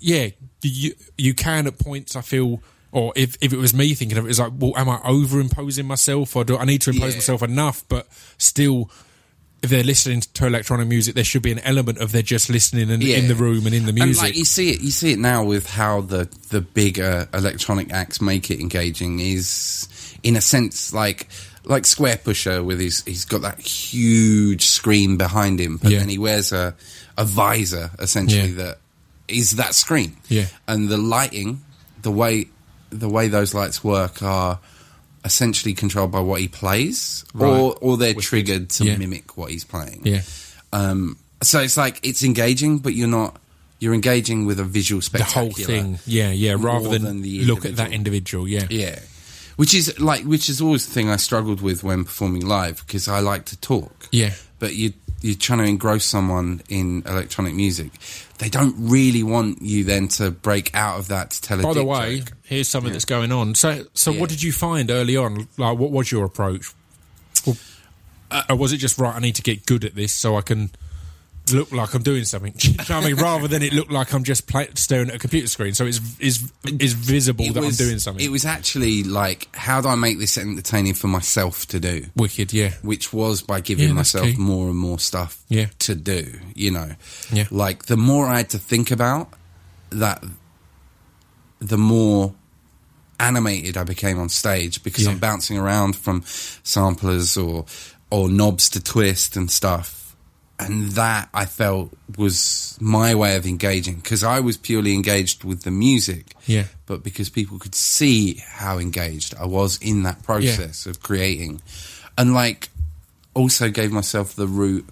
yeah, you you can at points. I feel, or if if it was me thinking of it, it's like, well, am I over imposing myself, or do I need to impose Yeah. myself enough? But still, if they're listening to electronic music, there should be an element of they're just listening in, Yeah. in the room and in the music. And like you see it, you see it now with how the the bigger electronic acts make it engaging. Is in a sense like like Squarepusher with his he's got that huge screen behind him, but Yeah. then he wears a a visor essentially Yeah. that is that screen. Yeah. and the lighting, the way the way those lights work are essentially controlled by what he plays, Right. or or they're triggered to Yeah. mimic what he's playing. yeah, Um, so it's like it's engaging, but you're not. You're engaging with a visual the whole thing. Yeah, yeah. Rather than, than the look at that individual. Yeah, Yeah, which is like which is always the thing I struggled with when performing live because I like to talk. yeah. But you you're trying to engross someone in electronic music. They don't really want you then to break out of that to tell a By the way, joke. here's something that's going on. So, so Yeah. what did you find early on? Like, what was your approach? Or, uh, or was it just right? I need to get good at this so I can look like I'm doing something. (laughs) You know I mean? Rather than it look like I'm just play, staring at a computer screen, so it's is is visible It that was- I'm doing something. It was actually like, how do I make this entertaining for myself to do? wicked. Yeah, which was by giving Yeah, myself more and more stuff Yeah. to do, you know. Yeah. Like the more I had to think about that the more animated I became on stage because Yeah. I'm bouncing around from samplers or or knobs to twist and stuff. And that I felt was my way of engaging because I was purely engaged with the music yeah, but because people could see how engaged I was in that process of creating, and like also gave myself the route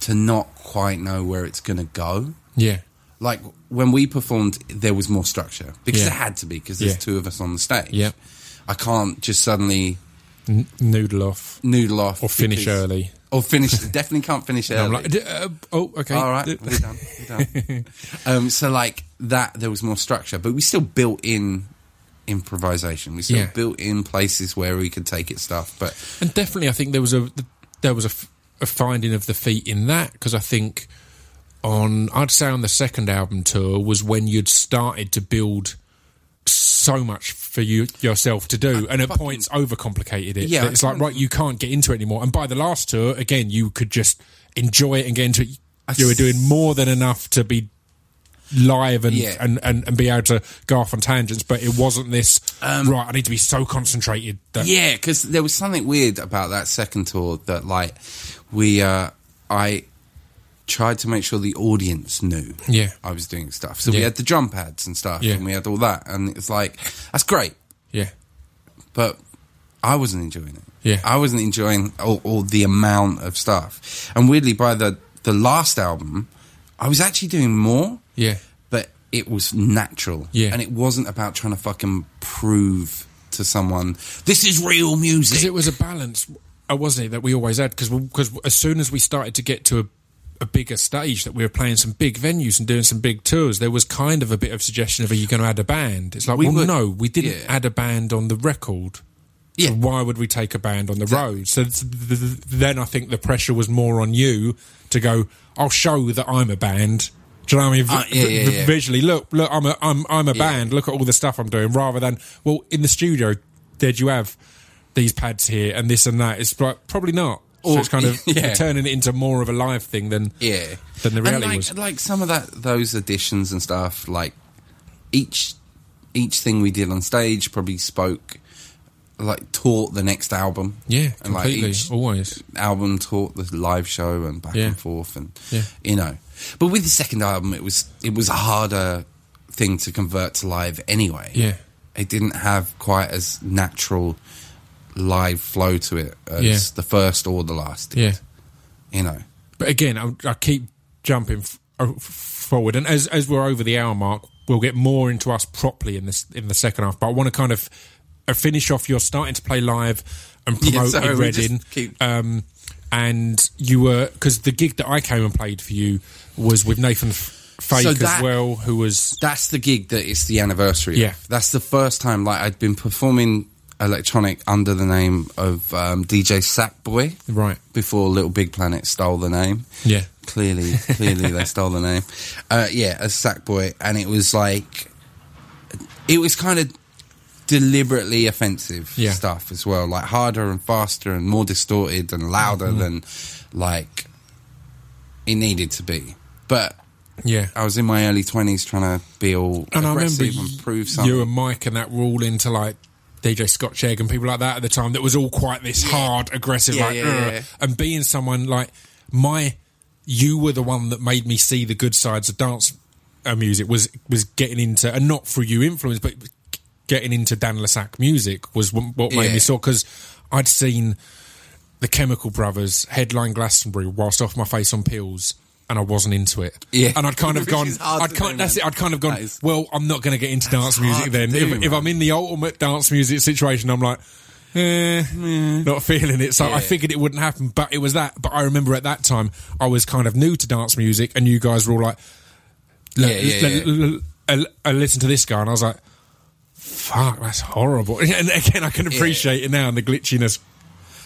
to not quite know where it's going to go. yeah, Like when we performed, there was more structure because Yeah. there had to be because there's Yeah. two of us on the stage. Yeah. I can't just suddenly N- noodle off noodle off or finish early. Or finish. (laughs) definitely can't finish early. Like, uh, oh, okay. All right, (laughs) we're done. We're done. um, so like that, there was more structure, but we still built in improvisation. We still Yeah. built in places where we could take it stuff. But And definitely, I think there was a there was a finding of the feet in that because I think on I'd say on the second album tour was when you'd started to build so much for you yourself to do, and at fucking- points overcomplicated it. Yeah, it's like right, you can't get into it anymore. And by the last tour, again, you could just enjoy it and get into it. You were doing more than enough to be live and, Yeah. and, and, and be able to go off on tangents, but it wasn't this Um, right. I need to be so concentrated that yeah, because there was something weird about that second tour that like we, uh, I tried to make sure the audience knew. Yeah. I was doing stuff. So we had the drum pads and stuff, Yeah. and we had all that, and it's like that's great. yeah. but I wasn't enjoying it. Yeah. I wasn't enjoying all, all the amount of stuff. And weirdly, by the the last album, I was actually doing more, Yeah. but it was natural. Yeah. and it wasn't about trying to fucking prove to someone this is real music. It was a balance, uh, wasn't it, that we always had? because Because as soon as we started to get to a, a bigger stage, that we were playing some big venues and doing some big tours, there was kind of a bit of suggestion of, are you going to add a band? It's like, We well, were- no, we didn't yeah. add a band on the record. Yeah. So why would we take a band on the road? So th- th- th- then I think the pressure was more on you to go, I'll show that I'm a band. Do you know what I mean? V- Uh, yeah, yeah, yeah. Visually, look, look, I'm a, I'm, I'm a band. Look at all the stuff I'm doing. Rather than, well, in the studio, did you have these pads here and this and that? It's like probably not. So it's kind of (laughs) yeah. turning it into more of a live thing than yeah, than the And reality like, was. like some of that those additions and stuff, like each each thing we did on stage probably spoke, like taught the next album. Yeah, and like completely. each Always. album taught the live show and back Yeah. and forth, and Yeah. you know. But with the second album, it was it was a harder thing to convert to live anyway. Yeah. it didn't have quite as natural live flow to it as Yeah. the first or the last. Did, Yeah. you know. But again, I, I keep jumping f- uh, forward, and as as we're over the hour mark, we'll get more into us properly in this in the second half. But I want to kind of uh, finish off. You're starting to play live and (laughs) Yeah, promote sorry, in Reading, keep- um, and you were because the gig that I came and played for you was with Nathan F- Fake So as well, who was That's the gig that it's the anniversary. Yeah. of. that's the first time like I'd been performing electronic under the name of um, DJ Sackboy right. before Little Big Planet stole the name. Yeah, Clearly, clearly (laughs) they stole the name. Uh, yeah, as Sackboy, and it was like it was kind of deliberately offensive Yeah. stuff as well, like harder and faster and more distorted and louder Mm-hmm. than like it needed to be. But yeah. I was in my early twenties trying to be all And I remember aggressive and prove something. you and Mike and that were all into like DJ Scotch Egg and people like that at the time. That was all quite this hard, aggressive, Yeah, like, yeah, yeah. and being someone like my, you were the one that made me see the good sides of dance uh, music. Was was getting into and not through you influence, but getting into Dan le Sac music was what what made Yeah. me saw because I'd seen the Chemical Brothers headline Glastonbury whilst off my face on pills. And I wasn't into it. Yeah. and I'd kind of (laughs) gone. I'd kind. do, That's man. it. I'd kind of gone. Is- well, I'm not going to get into dance music then. do, if, if. I'm in the ultimate dance music situation, I'm like, eh, not feeling it. So I figured it wouldn't happen. But it was that. But I remember at that time, I was kind of new to dance music, and you guys were all like, "Look, Yeah, yeah, l- I listened to this guy, and I was like, fuck, that's horrible. (laughs) And again, I can appreciate it now and the glitchiness.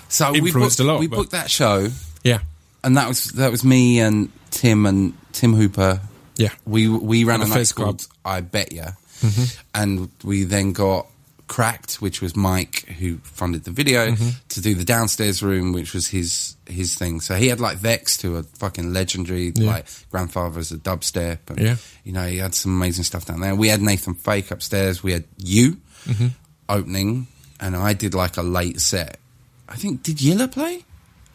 so we influenced booked, a lot, we but- booked that show, Yeah, and that was that was me and Tim and Tim Hooper. yeah, We we ran a night Club. Mm-hmm. called I Bet Ya, and we then got Cracked, which was Mike who funded the video, Mm-hmm. to do the downstairs room, which was his his thing. So he had like Vex, to a fucking legendary Yeah. like grandfather as a dubstep, and Yeah. you know he had some amazing stuff down there. We had Nathan Fake upstairs. We had you Mm-hmm. opening, and I did like a late set. I think did Yilla play?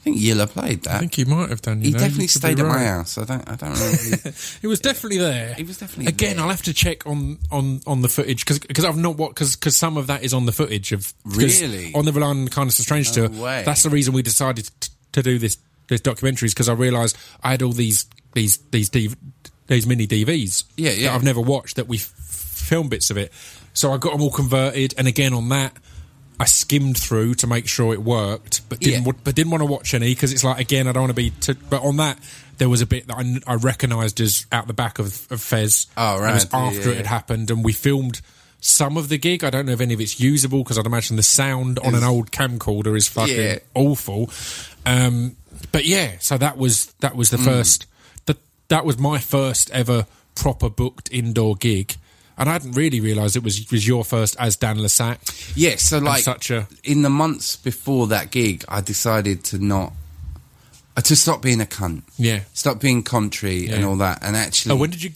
I think Yilla played that. I think he might have done. You he know, definitely stayed at my house. I don't. I don't remember. It (laughs) was definitely there. He was definitely again. there. I'll have to check on on on the footage because I've not what because some of that is on the footage of Really? on the Relying Kindness of Strange No tour. way. That's the reason we decided t- to do this this documentaries because I realised I had all these these these DV, these mini DVs Yeah, yeah. that I've never watched that we f- filmed bits of it. So I got them all converted, and again on that. I skimmed through to make sure it worked, but didn't Yeah. but didn't want to watch any because it's like again I don't want to be. T- but on that, there was a bit that I, I recognised as out the back of, of Fez. Oh, And It was after yeah, it had happened, and we filmed some of the gig. I don't know if any of it's usable because I'd imagine the sound on an old camcorder is fucking Yeah. awful. Um, but yeah, so that was that was the first. That that was my first ever proper booked indoor gig. And I hadn't really realised it was was your first as Dan le Sac. Yes, so like such a- in the months before that gig, I decided to not uh, to stop being a cunt, Yeah. stop being country and all that, and actually. Oh, when did you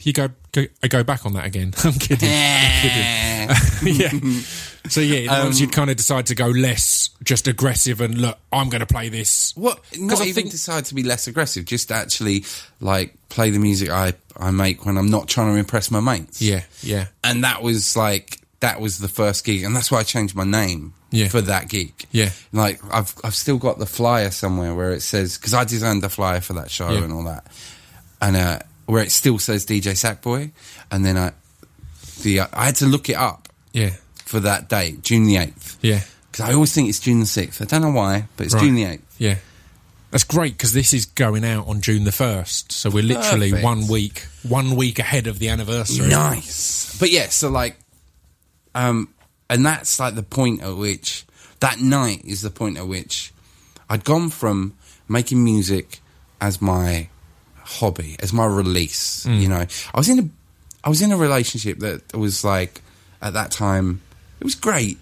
you go go, go back on that again? (laughs) I'm kidding. I'm kidding. (laughs) (laughs) yeah. So yeah, Um, months you'd kind of decide to go less just aggressive and look, I'm going to play this. What? Not I even think- decide to be less aggressive. Just actually like play the music I I make when I'm not trying to impress my mates. Yeah, yeah, and that was like that was the first gig, and that's why I changed my name Yeah. for that gig. Yeah. like I've I've still got the flyer somewhere where it says because I designed the flyer for that show Yeah. and all that, and uh, where it still says DJ Sackboy, and then I the uh, I had to look it up yeah, for that date, June the eighth, yeah, because I always think it's June the sixth. I don't know why, but it's Right. June the eighth. yeah. That's great because this is going out on June the first, so we're literally Perfect. one week, one week ahead of the anniversary. Nice. But yeah, so like, um, and that's like the point at which that night is the point at which I'd gone from making music as my hobby, as my release. Mm. You know, I was in a, I was in a relationship that was like at that time it was great,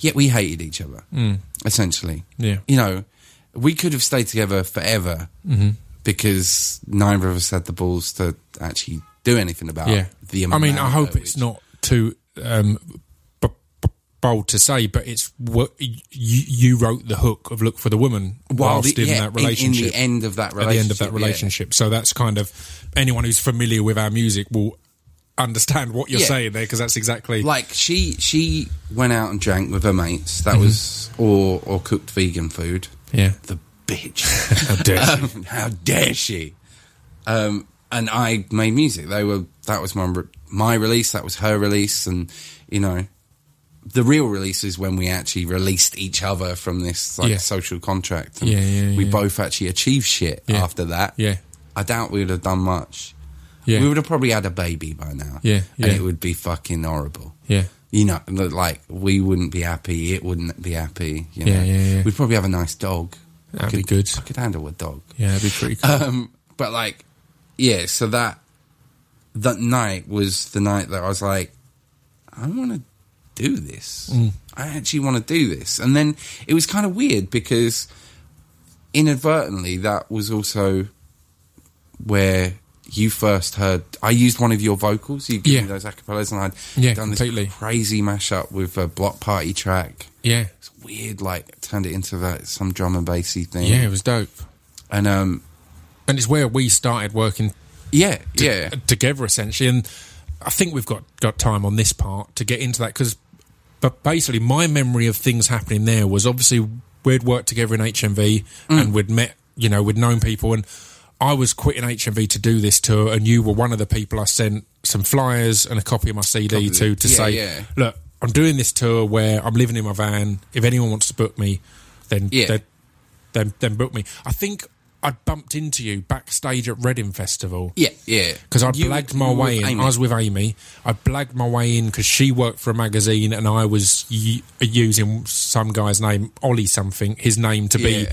yet we hated each other essentially. Mm. Yeah. you know, we could have stayed together forever Mm-hmm. because neither of us had the balls to actually do anything about Yeah, the I mean, I hope it's which- not too um, bold to say, but it's what you, you wrote the hook of "Look for the Woman" whilst the- in yeah, that relationship. in the end of that relationship. at the end of that relationship, yeah. So that's kind of anyone who's familiar with our music will understand what you're Yeah. saying there because that's exactly like she she went out and drank with her mates. That Mm-hmm. was or or cooked vegan food. yeah. The bitch. (laughs) How dare she? Um, how dare she? Um, and I made music. They were that was my my release. That was her release, and you know, the real release is when we actually released each other from this like Yeah. social contract. And Yeah, yeah, we yeah. both actually achieved shit Yeah. after that. Yeah. I doubt we would have done much. Yeah. We would have probably had a baby by now. Yeah, and it would be fucking horrible. Yeah. You know, like we wouldn't be happy. It wouldn't be happy. You know? Yeah, yeah, yeah. We'd probably have a nice dog. I That'd be could- good. I could handle a dog. Yeah, that'd be pretty cool. Um, but like, yeah. So that that night was the night that I was like, I want to do this. Mm. I actually want to do this. And then it was kind of weird because inadvertently that was also where you first heard. I used one of your vocals. You gave Yeah. me those acapellas, and I'd Yeah, done completely. this crazy mashup with a block party track. yeah. It's weird, like turned it into that some drum and bassy thing. Yeah, it was dope. and um, And it's where we started working yeah, yeah, together essentially and i think we've got got time on this part to get into that because but basically my memory of things happening there was obviously we'd worked together in hmv mm. and we'd met you know we'd known people and i was quitting hmv to do this tour and you were one of the people i sent some flyers and a copy of my cd to to Yeah, say yeah. look i'm doing this tour where i'm living in my van if anyone wants to book me then Yeah. then then book me i think I bumped into you backstage at Reading Festival yeah, yeah. because I You- blagged my way in. Amy. I was with Amy. I blagged my way in because she worked for a magazine, and I was y- using some guy's name, Ollie something, his name to be Yeah.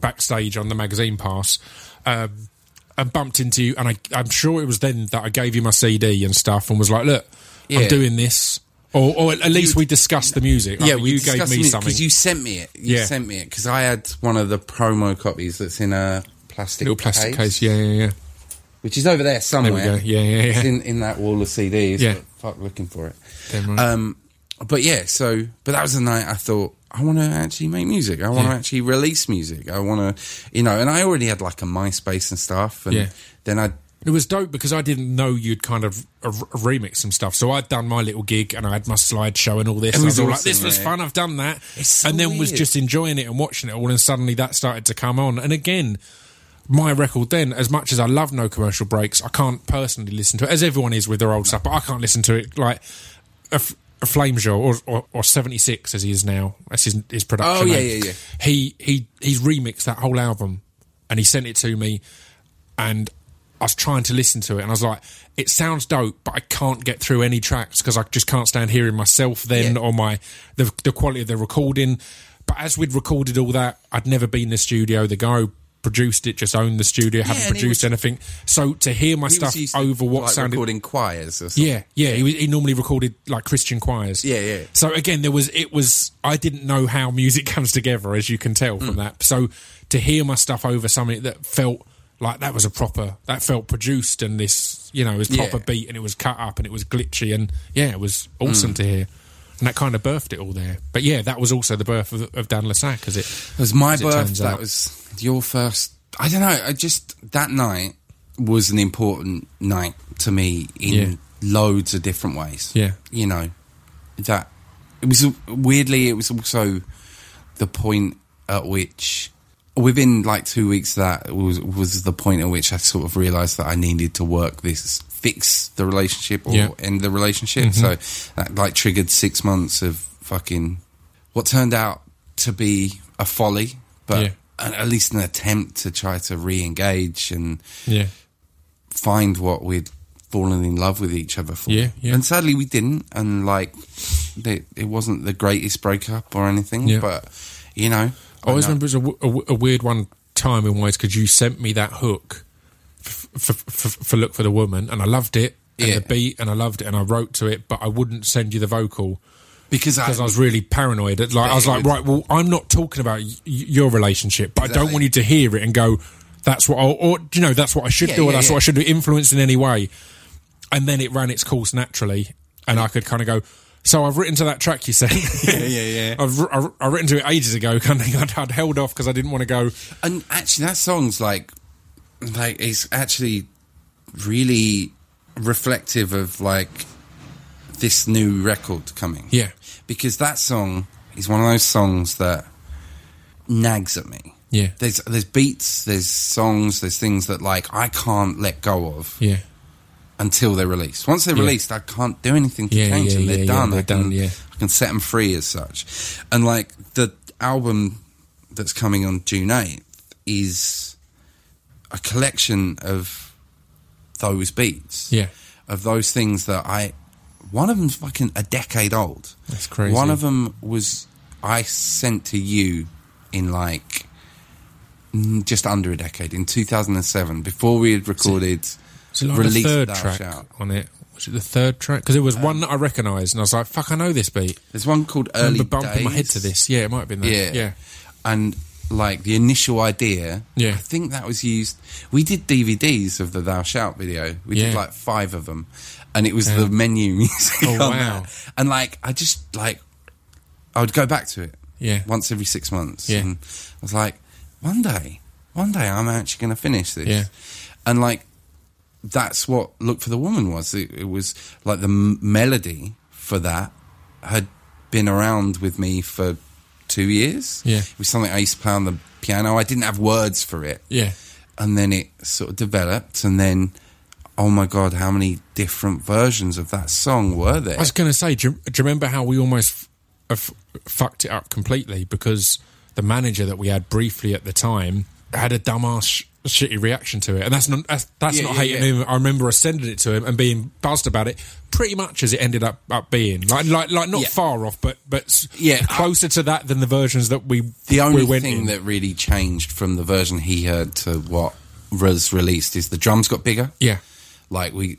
backstage on the magazine pass. Um, and bumped into you, and I, I'm sure it was then that I gave you my CD and stuff, and was like, "Look, Yeah. I'm doing this." Or, or at least we discussed the music. yeah, we you gave me something. because you sent me it. You Yeah. sent me it because I had one of the promo copies that's in a plastic little plastic case. Yeah, yeah, yeah. which is over there There somewhere. we go. Yeah, yeah, It's yeah. in, in that wall of CDs. Yeah. Fuck, looking for it. Right. Um, but yeah, so but that was the night I thought I want to actually make music. I want to Yeah. actually release music. I want to, you know, and I already had like a MySpace and stuff. And Yeah. then I It was dope because I didn't know you'd kind of uh, remix some stuff. So I'd done my little gig and I had my slideshow and all this. It and I was was all like, this was fun. I've done that. So and then was just enjoying it and watching it all. And suddenly that started to come on. And again, my record then, as much as I love No Commercial Breaks, I can't personally listen to it, as everyone is with their old stuff, but I can't listen to it like a, F- a Flame Show or, or, or 76 as he is now. That's his, his production. Oh, yeah, name. yeah, yeah. He, he, he's remixed that whole album and he sent it to me and I was trying to listen to it, and I was like, "It sounds dope, but I can't get through any tracks because I just can't stand hearing myself then Yeah. or my the the quality of the recording." But as we'd recorded all that, I'd never been in the studio. The guy who produced it just owned the studio, hadn't produced was- anything. So to hear my stuff over what like, sounded recording choirs or something. yeah, yeah. He, was, he normally recorded like Christian choirs. Yeah, yeah. So again, there was it was I didn't know how music (laughs) comes together, as you can tell Mm. from that. So to hear my stuff over something that felt like that was a proper that felt produced and this you know it was proper Yeah. beat and it was cut up and it was glitchy and yeah, it was Mm. awesome to hear. And that kind of birthed it all there. But yeah, that was also the birth of, of Dan le Sac, as it It was my birth. That out. was your first. I don't know. I just that night was an important night to me in Yeah. loads of different ways. Yeah. you know that it was weirdly. It was also the point at which. Within like two weeks, that was was the point at which I sort of realised that I needed to work this, fix the relationship or Yeah. end the relationship. Mm-hmm. So that like triggered six months of fucking what turned out to be a folly, but Yeah. at, at least an attempt to try to re-engage and yeah. find what we'd fallen in love with each other for. Yeah, yeah. And sadly, we didn't. And like, it, it wasn't the greatest breakup or anything. Yeah. But you know, I always know- remember it was a, w- a w- a weird one time in ways because you sent me that hook f- f- f- for Look for the Woman, and I loved it, and Yeah. the beat, and I loved it, and I wrote to it, but I wouldn't send you the vocal because I, I was really paranoid. Like I was like, right, well, I'm not talking about y- your relationship, but I don't want you to hear it and go, "That's what," I, or you know, that's what I should Yeah, do, or that's yeah. what I should do, influenced in any way. And then it ran its course naturally. and I could kind of go. So I've written to that track you said. Yeah, yeah, (laughs) yeah. I've, I've, I've written to it ages ago. (laughs) Kind of, I'd, I'd held off because I didn't want to go. And actually, that song's like, like it's actually really reflective of like this new record coming. Yeah, because that song is one of those songs that nags at me. yeah, There's there's beats, there's songs, there's things that like I can't let go of yeah, until they're released. Once they're Yeah. released, I can't do anything to Yeah, change yeah, them. They're done. they're I can, done, yeah. I can set them free as such. And like the album that's coming on June eighth is a collection of those beats. yeah. Of those things that I. One of them's fucking a decade old. That's crazy. One of them was I sent to you in like just under a decade in 2007 before we had recorded Was it like the third track Shalt. on it? Was it the third track? Because it was um, one that I recognised, and I was like, "Fuck, I know this beat." There's one called I Early remember bumping my head to this. Yeah, it might have been that. Yeah. yeah, And like the initial idea, Yeah. I think that was used. We did DVDs of the Thou Shalt video. We did like five of them, and it was Yeah. the menu (laughs) music. Oh, wow. that. And like I just like I would go back to it yeah, once every six months. Yeah. And I was like, one day, one day I'm actually going to finish this. Yeah. And like, that's what Look for the Woman was. It, it was like the m- melody for that had been around with me for two years. Yeah. It was something I used to play on the piano. I didn't have words for it. yeah. And then it sort of developed. And then, oh my God, how many different versions of that song were there? I was going to say, do you, do you remember how we almost f- f- fucked it up completely because the manager that we had briefly at the time had a dumbass shitty reaction to it, and that's not that's, that's Yeah, not yeah, hating yeah. him. I remember us sending it to him and being buzzed about it, pretty much as it ended up up being, like like like not far off, but but Yeah, closer to that than the versions that we The only we went thing in. that really changed from the version he heard to what was released is the drums got bigger. yeah Like we,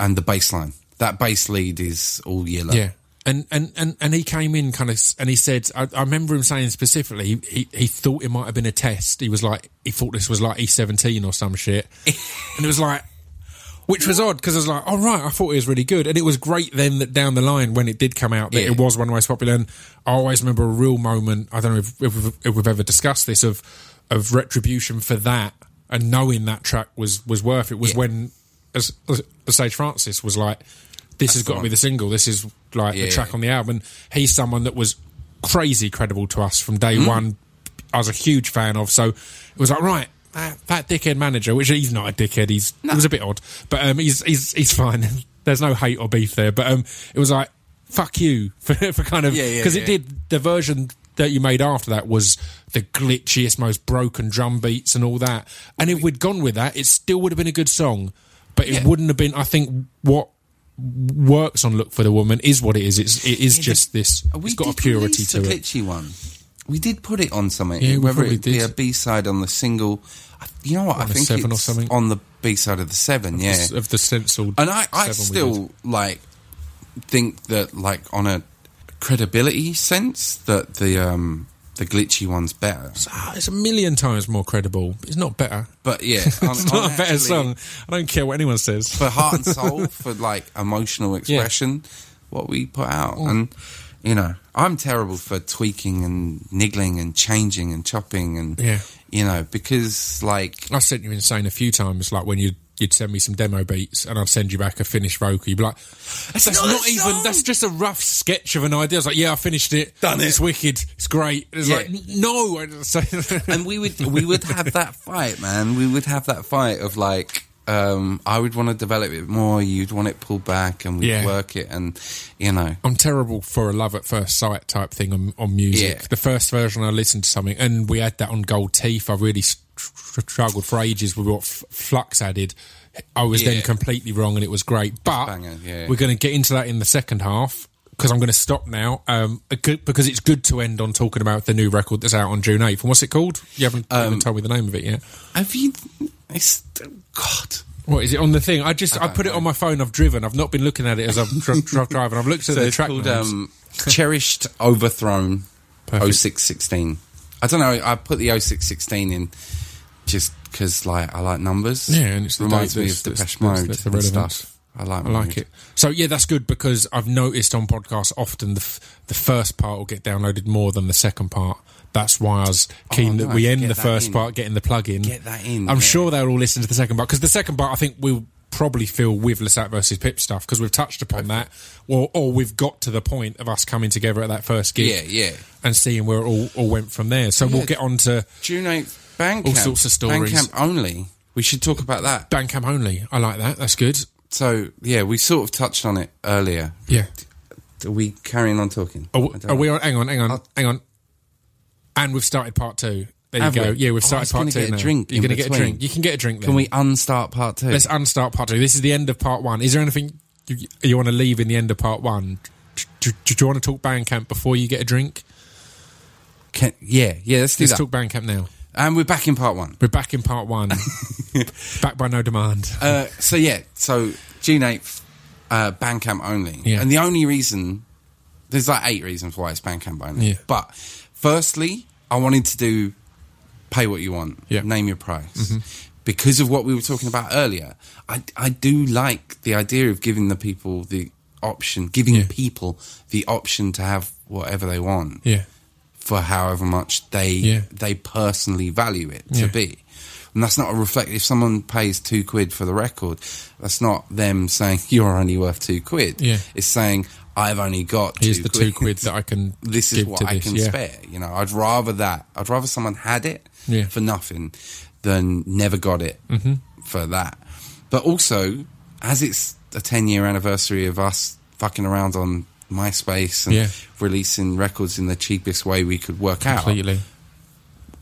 and the bass line. That bass lead is all yellow. Yeah. And, and, and, and he came in kind of, and he said, I, I remember him saying specifically, he, he, thought it might have been a test. He was like, he thought this was like E17 or some shit. (laughs) and it was like, which was odd because I was like, oh right, I thought it was really good. And it was great then that down the line when it did come out that Yeah. it was one of the most popular. And I always remember a real moment, I don't know if, if, we've- if we've ever discussed this, of, of retribution for that and knowing that track was, was worth it was Yeah. when, as, as Sage Francis was like, this has got to be the single. This is like Yeah. the track on the album. And he's someone that was crazy credible to us from day Mm. one. I was a huge fan of. So it was like, right, that, that dickhead manager, which he's not a dickhead. He's he was a bit odd, but um, he's he's he's fine. (laughs) There's no hate or beef there. But um, it was like, fuck you (laughs) for, for kind of Yeah, yeah, because yeah. it did the version that you made after that was the glitchiest, most broken drum beats and all that. And if we'd gone with that, it still would have been a good song, but it wouldn't have been. I think what works on "Look for the Woman" is what it is. It's it is Yeah, just this. It's got a purity to the it. glitchy one. We did put it on something. Yeah, whether it be a B side on the single. You know what? On I think seven or something? on the B side of the seven. Yeah, Of the stenciled, and I, I still like think that like on a credibility sense that the um the glitchy one's better. Ah, it's a million times more credible. It's not better. But yeah, on, (laughs) It's not a better actually- song. I don't care what anyone says. for heart and soul, (laughs) for like emotional expression, what we put out. And, you know, I'm terrible for tweaking and niggling and changing and chopping and, Yeah. you know, because like, I sent you insane a few times, like when you'd you'd send me some demo beats and I'd send you back a finished vocal. You'd be like, "That's not not, even. song!" That's just a rough sketch of an idea." I was like, "Yeah, I finished it. Done it. It's wicked. It's great." It's Yeah. like, "No." (laughs) And we would, we would have that fight, man. We would have that fight of like, um, I would want to develop it more, you'd want it pulled back, and we'd Yeah. work it, and, you know, I'm terrible for a love at first sight type thing on, on music. Yeah. The first version I listened to something, and we had that on Gold Teeth. I really str- struggled for ages with what Flux added. I was Yeah. then completely wrong, and it was great. But banger, yeah. we're going to get into that in the second half because I'm going to stop now. Um, because it's good to end on talking about the new record that's out on June 8th. And what's it called? You haven't Um, even told me the name of it yet. have you, it's, God. What is it on the thing? I just I, don't put it on my phone. I've driven. I've not been looking at it as I've dr- dr- driving. I've looked at So the it's track called um, (laughs) Cherished Overthrown Perfect. 0616. I don't know. I put the 0616 in just because, like, I like numbers. Yeah, and it's the reminds me of Depeche that's- that's- Mode that's relevance. stuff. I like. I like it. So yeah, that's good because I've noticed on podcasts often the f- the first part will get downloaded more than the second part. That's why I was oh, keen that Oh, nice. we end the first in. part, getting the plug in. Get that in, I'm yeah. sure they'll all listen to the second part because the second part I think we'll probably feel with le Sac versus Pip stuff because we've touched upon that, or or we've got to the point of us coming together at that first gig, Yeah, yeah. and seeing where it all, all went from there. So we'll get on to June eighth, Bandcamp. All sorts of stories. Bandcamp only. We should talk about that. Bandcamp only. I like that. That's good. So yeah, we sort of touched on it earlier. Yeah. Are we carrying on talking? Are, we- are we on? Hang on, hang on, I'll- hang on. And we've started part two. There you go. we? Yeah, we've Oh, I started part two. get a now. drink You're going to get a drink. You can get a drink. Then. Can we unstart part two? Let's unstart part two. This is the end of part one. Is there anything you, you want to leave in the end of part one? Do, do, do you want to talk Bandcamp before you get a drink? Can, yeah, yeah. Let's do that. Let's that. talk Bandcamp now. And we're back in part one. We're back in part one. (laughs) back by no demand. Uh, so yeah, so June eighth, uh, Bandcamp only, Yeah. and the only reason there's like eight reasons why it's Bandcamp only. Yeah. But firstly, I wanted to do pay what you want, Yeah. Mm-hmm. name your price. Because of what we were talking about earlier, I, I do like the idea of giving the people the option, giving Yeah. people the option to have whatever they want Yeah. For however much they Yeah. they personally value it to Yeah. be. And that's not a reflect. If someone pays two quid for the record, that's not them saying (laughs) you're only worth two quid. Yeah. It's saying I've only got Here's two the two quid that I can (laughs) this is what I this. can yeah. spare. You know, I'd rather that. I'd rather someone had it Yeah. for nothing than never got it Mm-hmm. for that. But also, as it's a 10 year anniversary of us fucking around on MySpace and Yeah. releasing records in the cheapest way we could work out, Completely.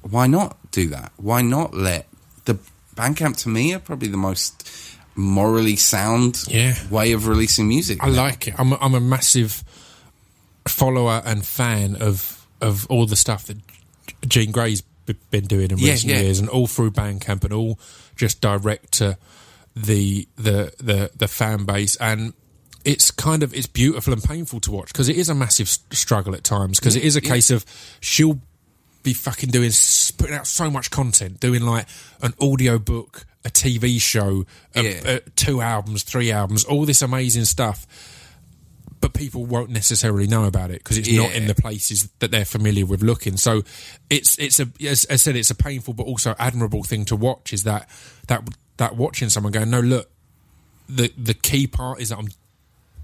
why not do that? Why not let the Bandcamp to me are probably the most morally sound Yeah. way of releasing music. I like it. I'm a, I'm a massive follower and fan of of all the stuff that Jean Grae's been doing in Yeah, recent yeah. years, and all through Bandcamp, and all just direct to the the the the fan base and. It's kind of it's beautiful and painful to watch because it is a massive struggle at times because it is a yeah. case of she'll be fucking doing putting out so much content, doing like an audio book, a TV show, a, Yeah. a- two albums, three albums, all this amazing stuff. But people won't necessarily know about it because it's not in the places that they're familiar with looking. So it's it's a as I said, it's a painful but also admirable thing to watch. Is that that that watching someone going, no, look, the the key part is that I'm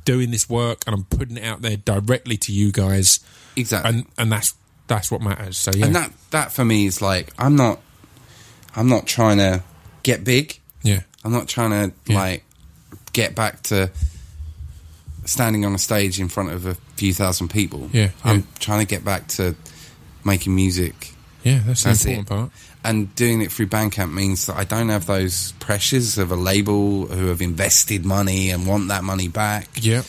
doing this work and I'm putting it out there directly to you guys, exactly. and and that's that's what matters. So yeah, And that that for me is like I'm not I'm not trying to get big. yeah, I'm not trying to Yeah. like get back to standing on a stage in front of a few thousand people. Yeah, I'm yeah. trying to get back to making music yeah, that's the important it. part. And doing it through Bandcamp means that I don't have those pressures of a label who have invested money and want that money back Yeah,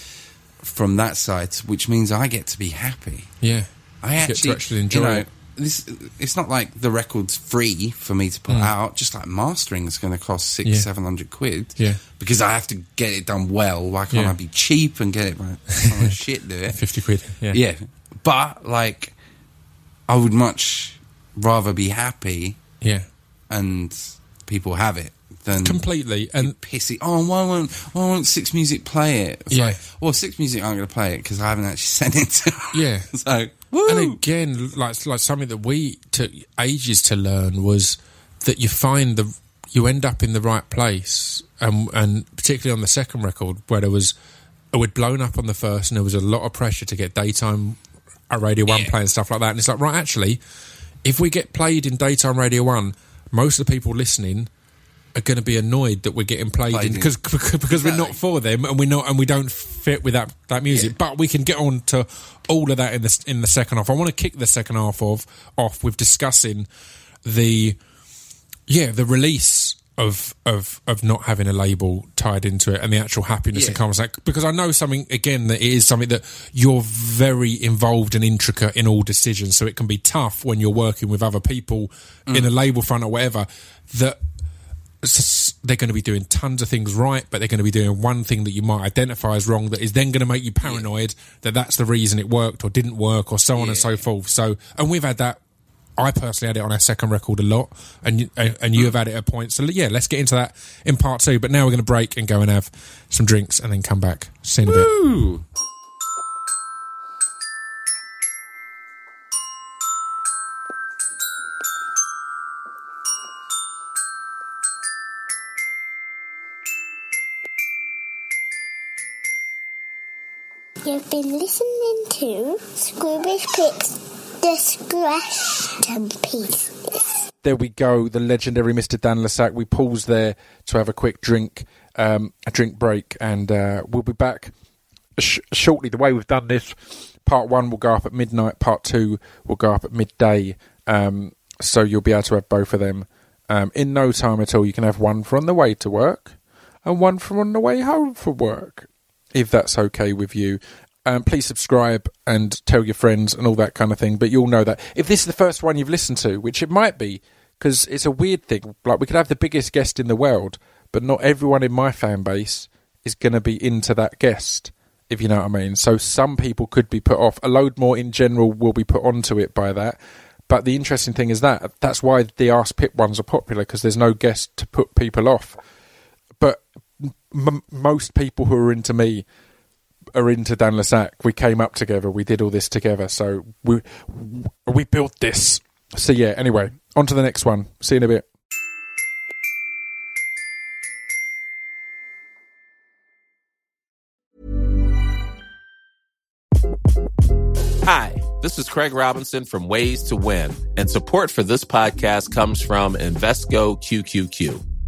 from that side, which means I get to be happy. yeah, I Get to actually, actually enjoy you know, it. This it's not like the record's free for me to put out. Just like mastering is going to cost six, Mm. Yeah. seven hundred quid. Yeah. because I have to get it done well. Why can't Yeah. I be cheap and get it? someone shit do it. (laughs) fifty quid. Yeah, Yeah, but like, I would much rather be happy yeah, and people have it then completely. And pissy. Oh, why won't why won't Six Music play it? It's Yeah. like, well, Six Music aren't going to play it because I haven't actually (laughs) sent it to. them. Yeah. (laughs) so woo. And again, like like something that we took ages to learn was that you find the you end up in the right place, and and particularly on the second record where there was we'd blown up on the first, and there was a lot of pressure to get daytime at Radio One Yeah. play and stuff like that. And it's like right, actually, if we get played in daytime Radio One, most of the people listening are going to be annoyed that we're getting played, Played in because (laughs) because we're not for them and we're not and we don't fit with that that music. Yeah. But we can get on to all of that in the in the second half. I want to kick the second half of off with discussing the yeah the release of of of not having a label tied into it and the actual happiness that Yeah. comes like because I know something again that it is something that you're very involved and intricate in all decisions so it can be tough when you're working with other people Mm. in a label front or whatever that they're going to be doing tons of things right, but they're going to be doing one thing that you might identify as wrong that is then going to make you paranoid that that's the reason it worked or didn't work or so on and so forth. So, and we've had that I personally had it on our second record a lot, and you, and you have had it at points. So yeah, let's get into that in part two. But now we're going to break and go and have some drinks, and then come back. See you in a bit. Ooh. You've been listening to Scroobius Pip's Distraction Pieces. There we go, the legendary Mr. Dan le Sac. We pause there to have a quick drink, um, a drink break, and uh, we'll be back sh- shortly. The way we've done this, part one will go up at midnight, part two will go up at midday. Um, so you'll be able to have both of them um, in no time at all. You can have one for on the way to work and one for on the way home from work, if that's okay with you. Um, please subscribe and tell your friends and all that kind of thing. But you'll know that if this is the first one you've listened to, which it might be, because it's a weird thing. Like we could have the biggest guest in the world, but not everyone in my fan base is going to be into that guest. If you know what I mean. So some people could be put off. A load more in general will be put onto it by that. But the interesting thing is that that's why the Ask Pip ones are popular because there's no guest to put people off. But m- most people who are into me are into Dan le Sac. We came up together. We did all this together. So we we built this. So yeah. Anyway, on to the next one. See you in a bit. Hi, this is Craig Robinson from Ways to Win, and support for this podcast comes from Invesco QQQ.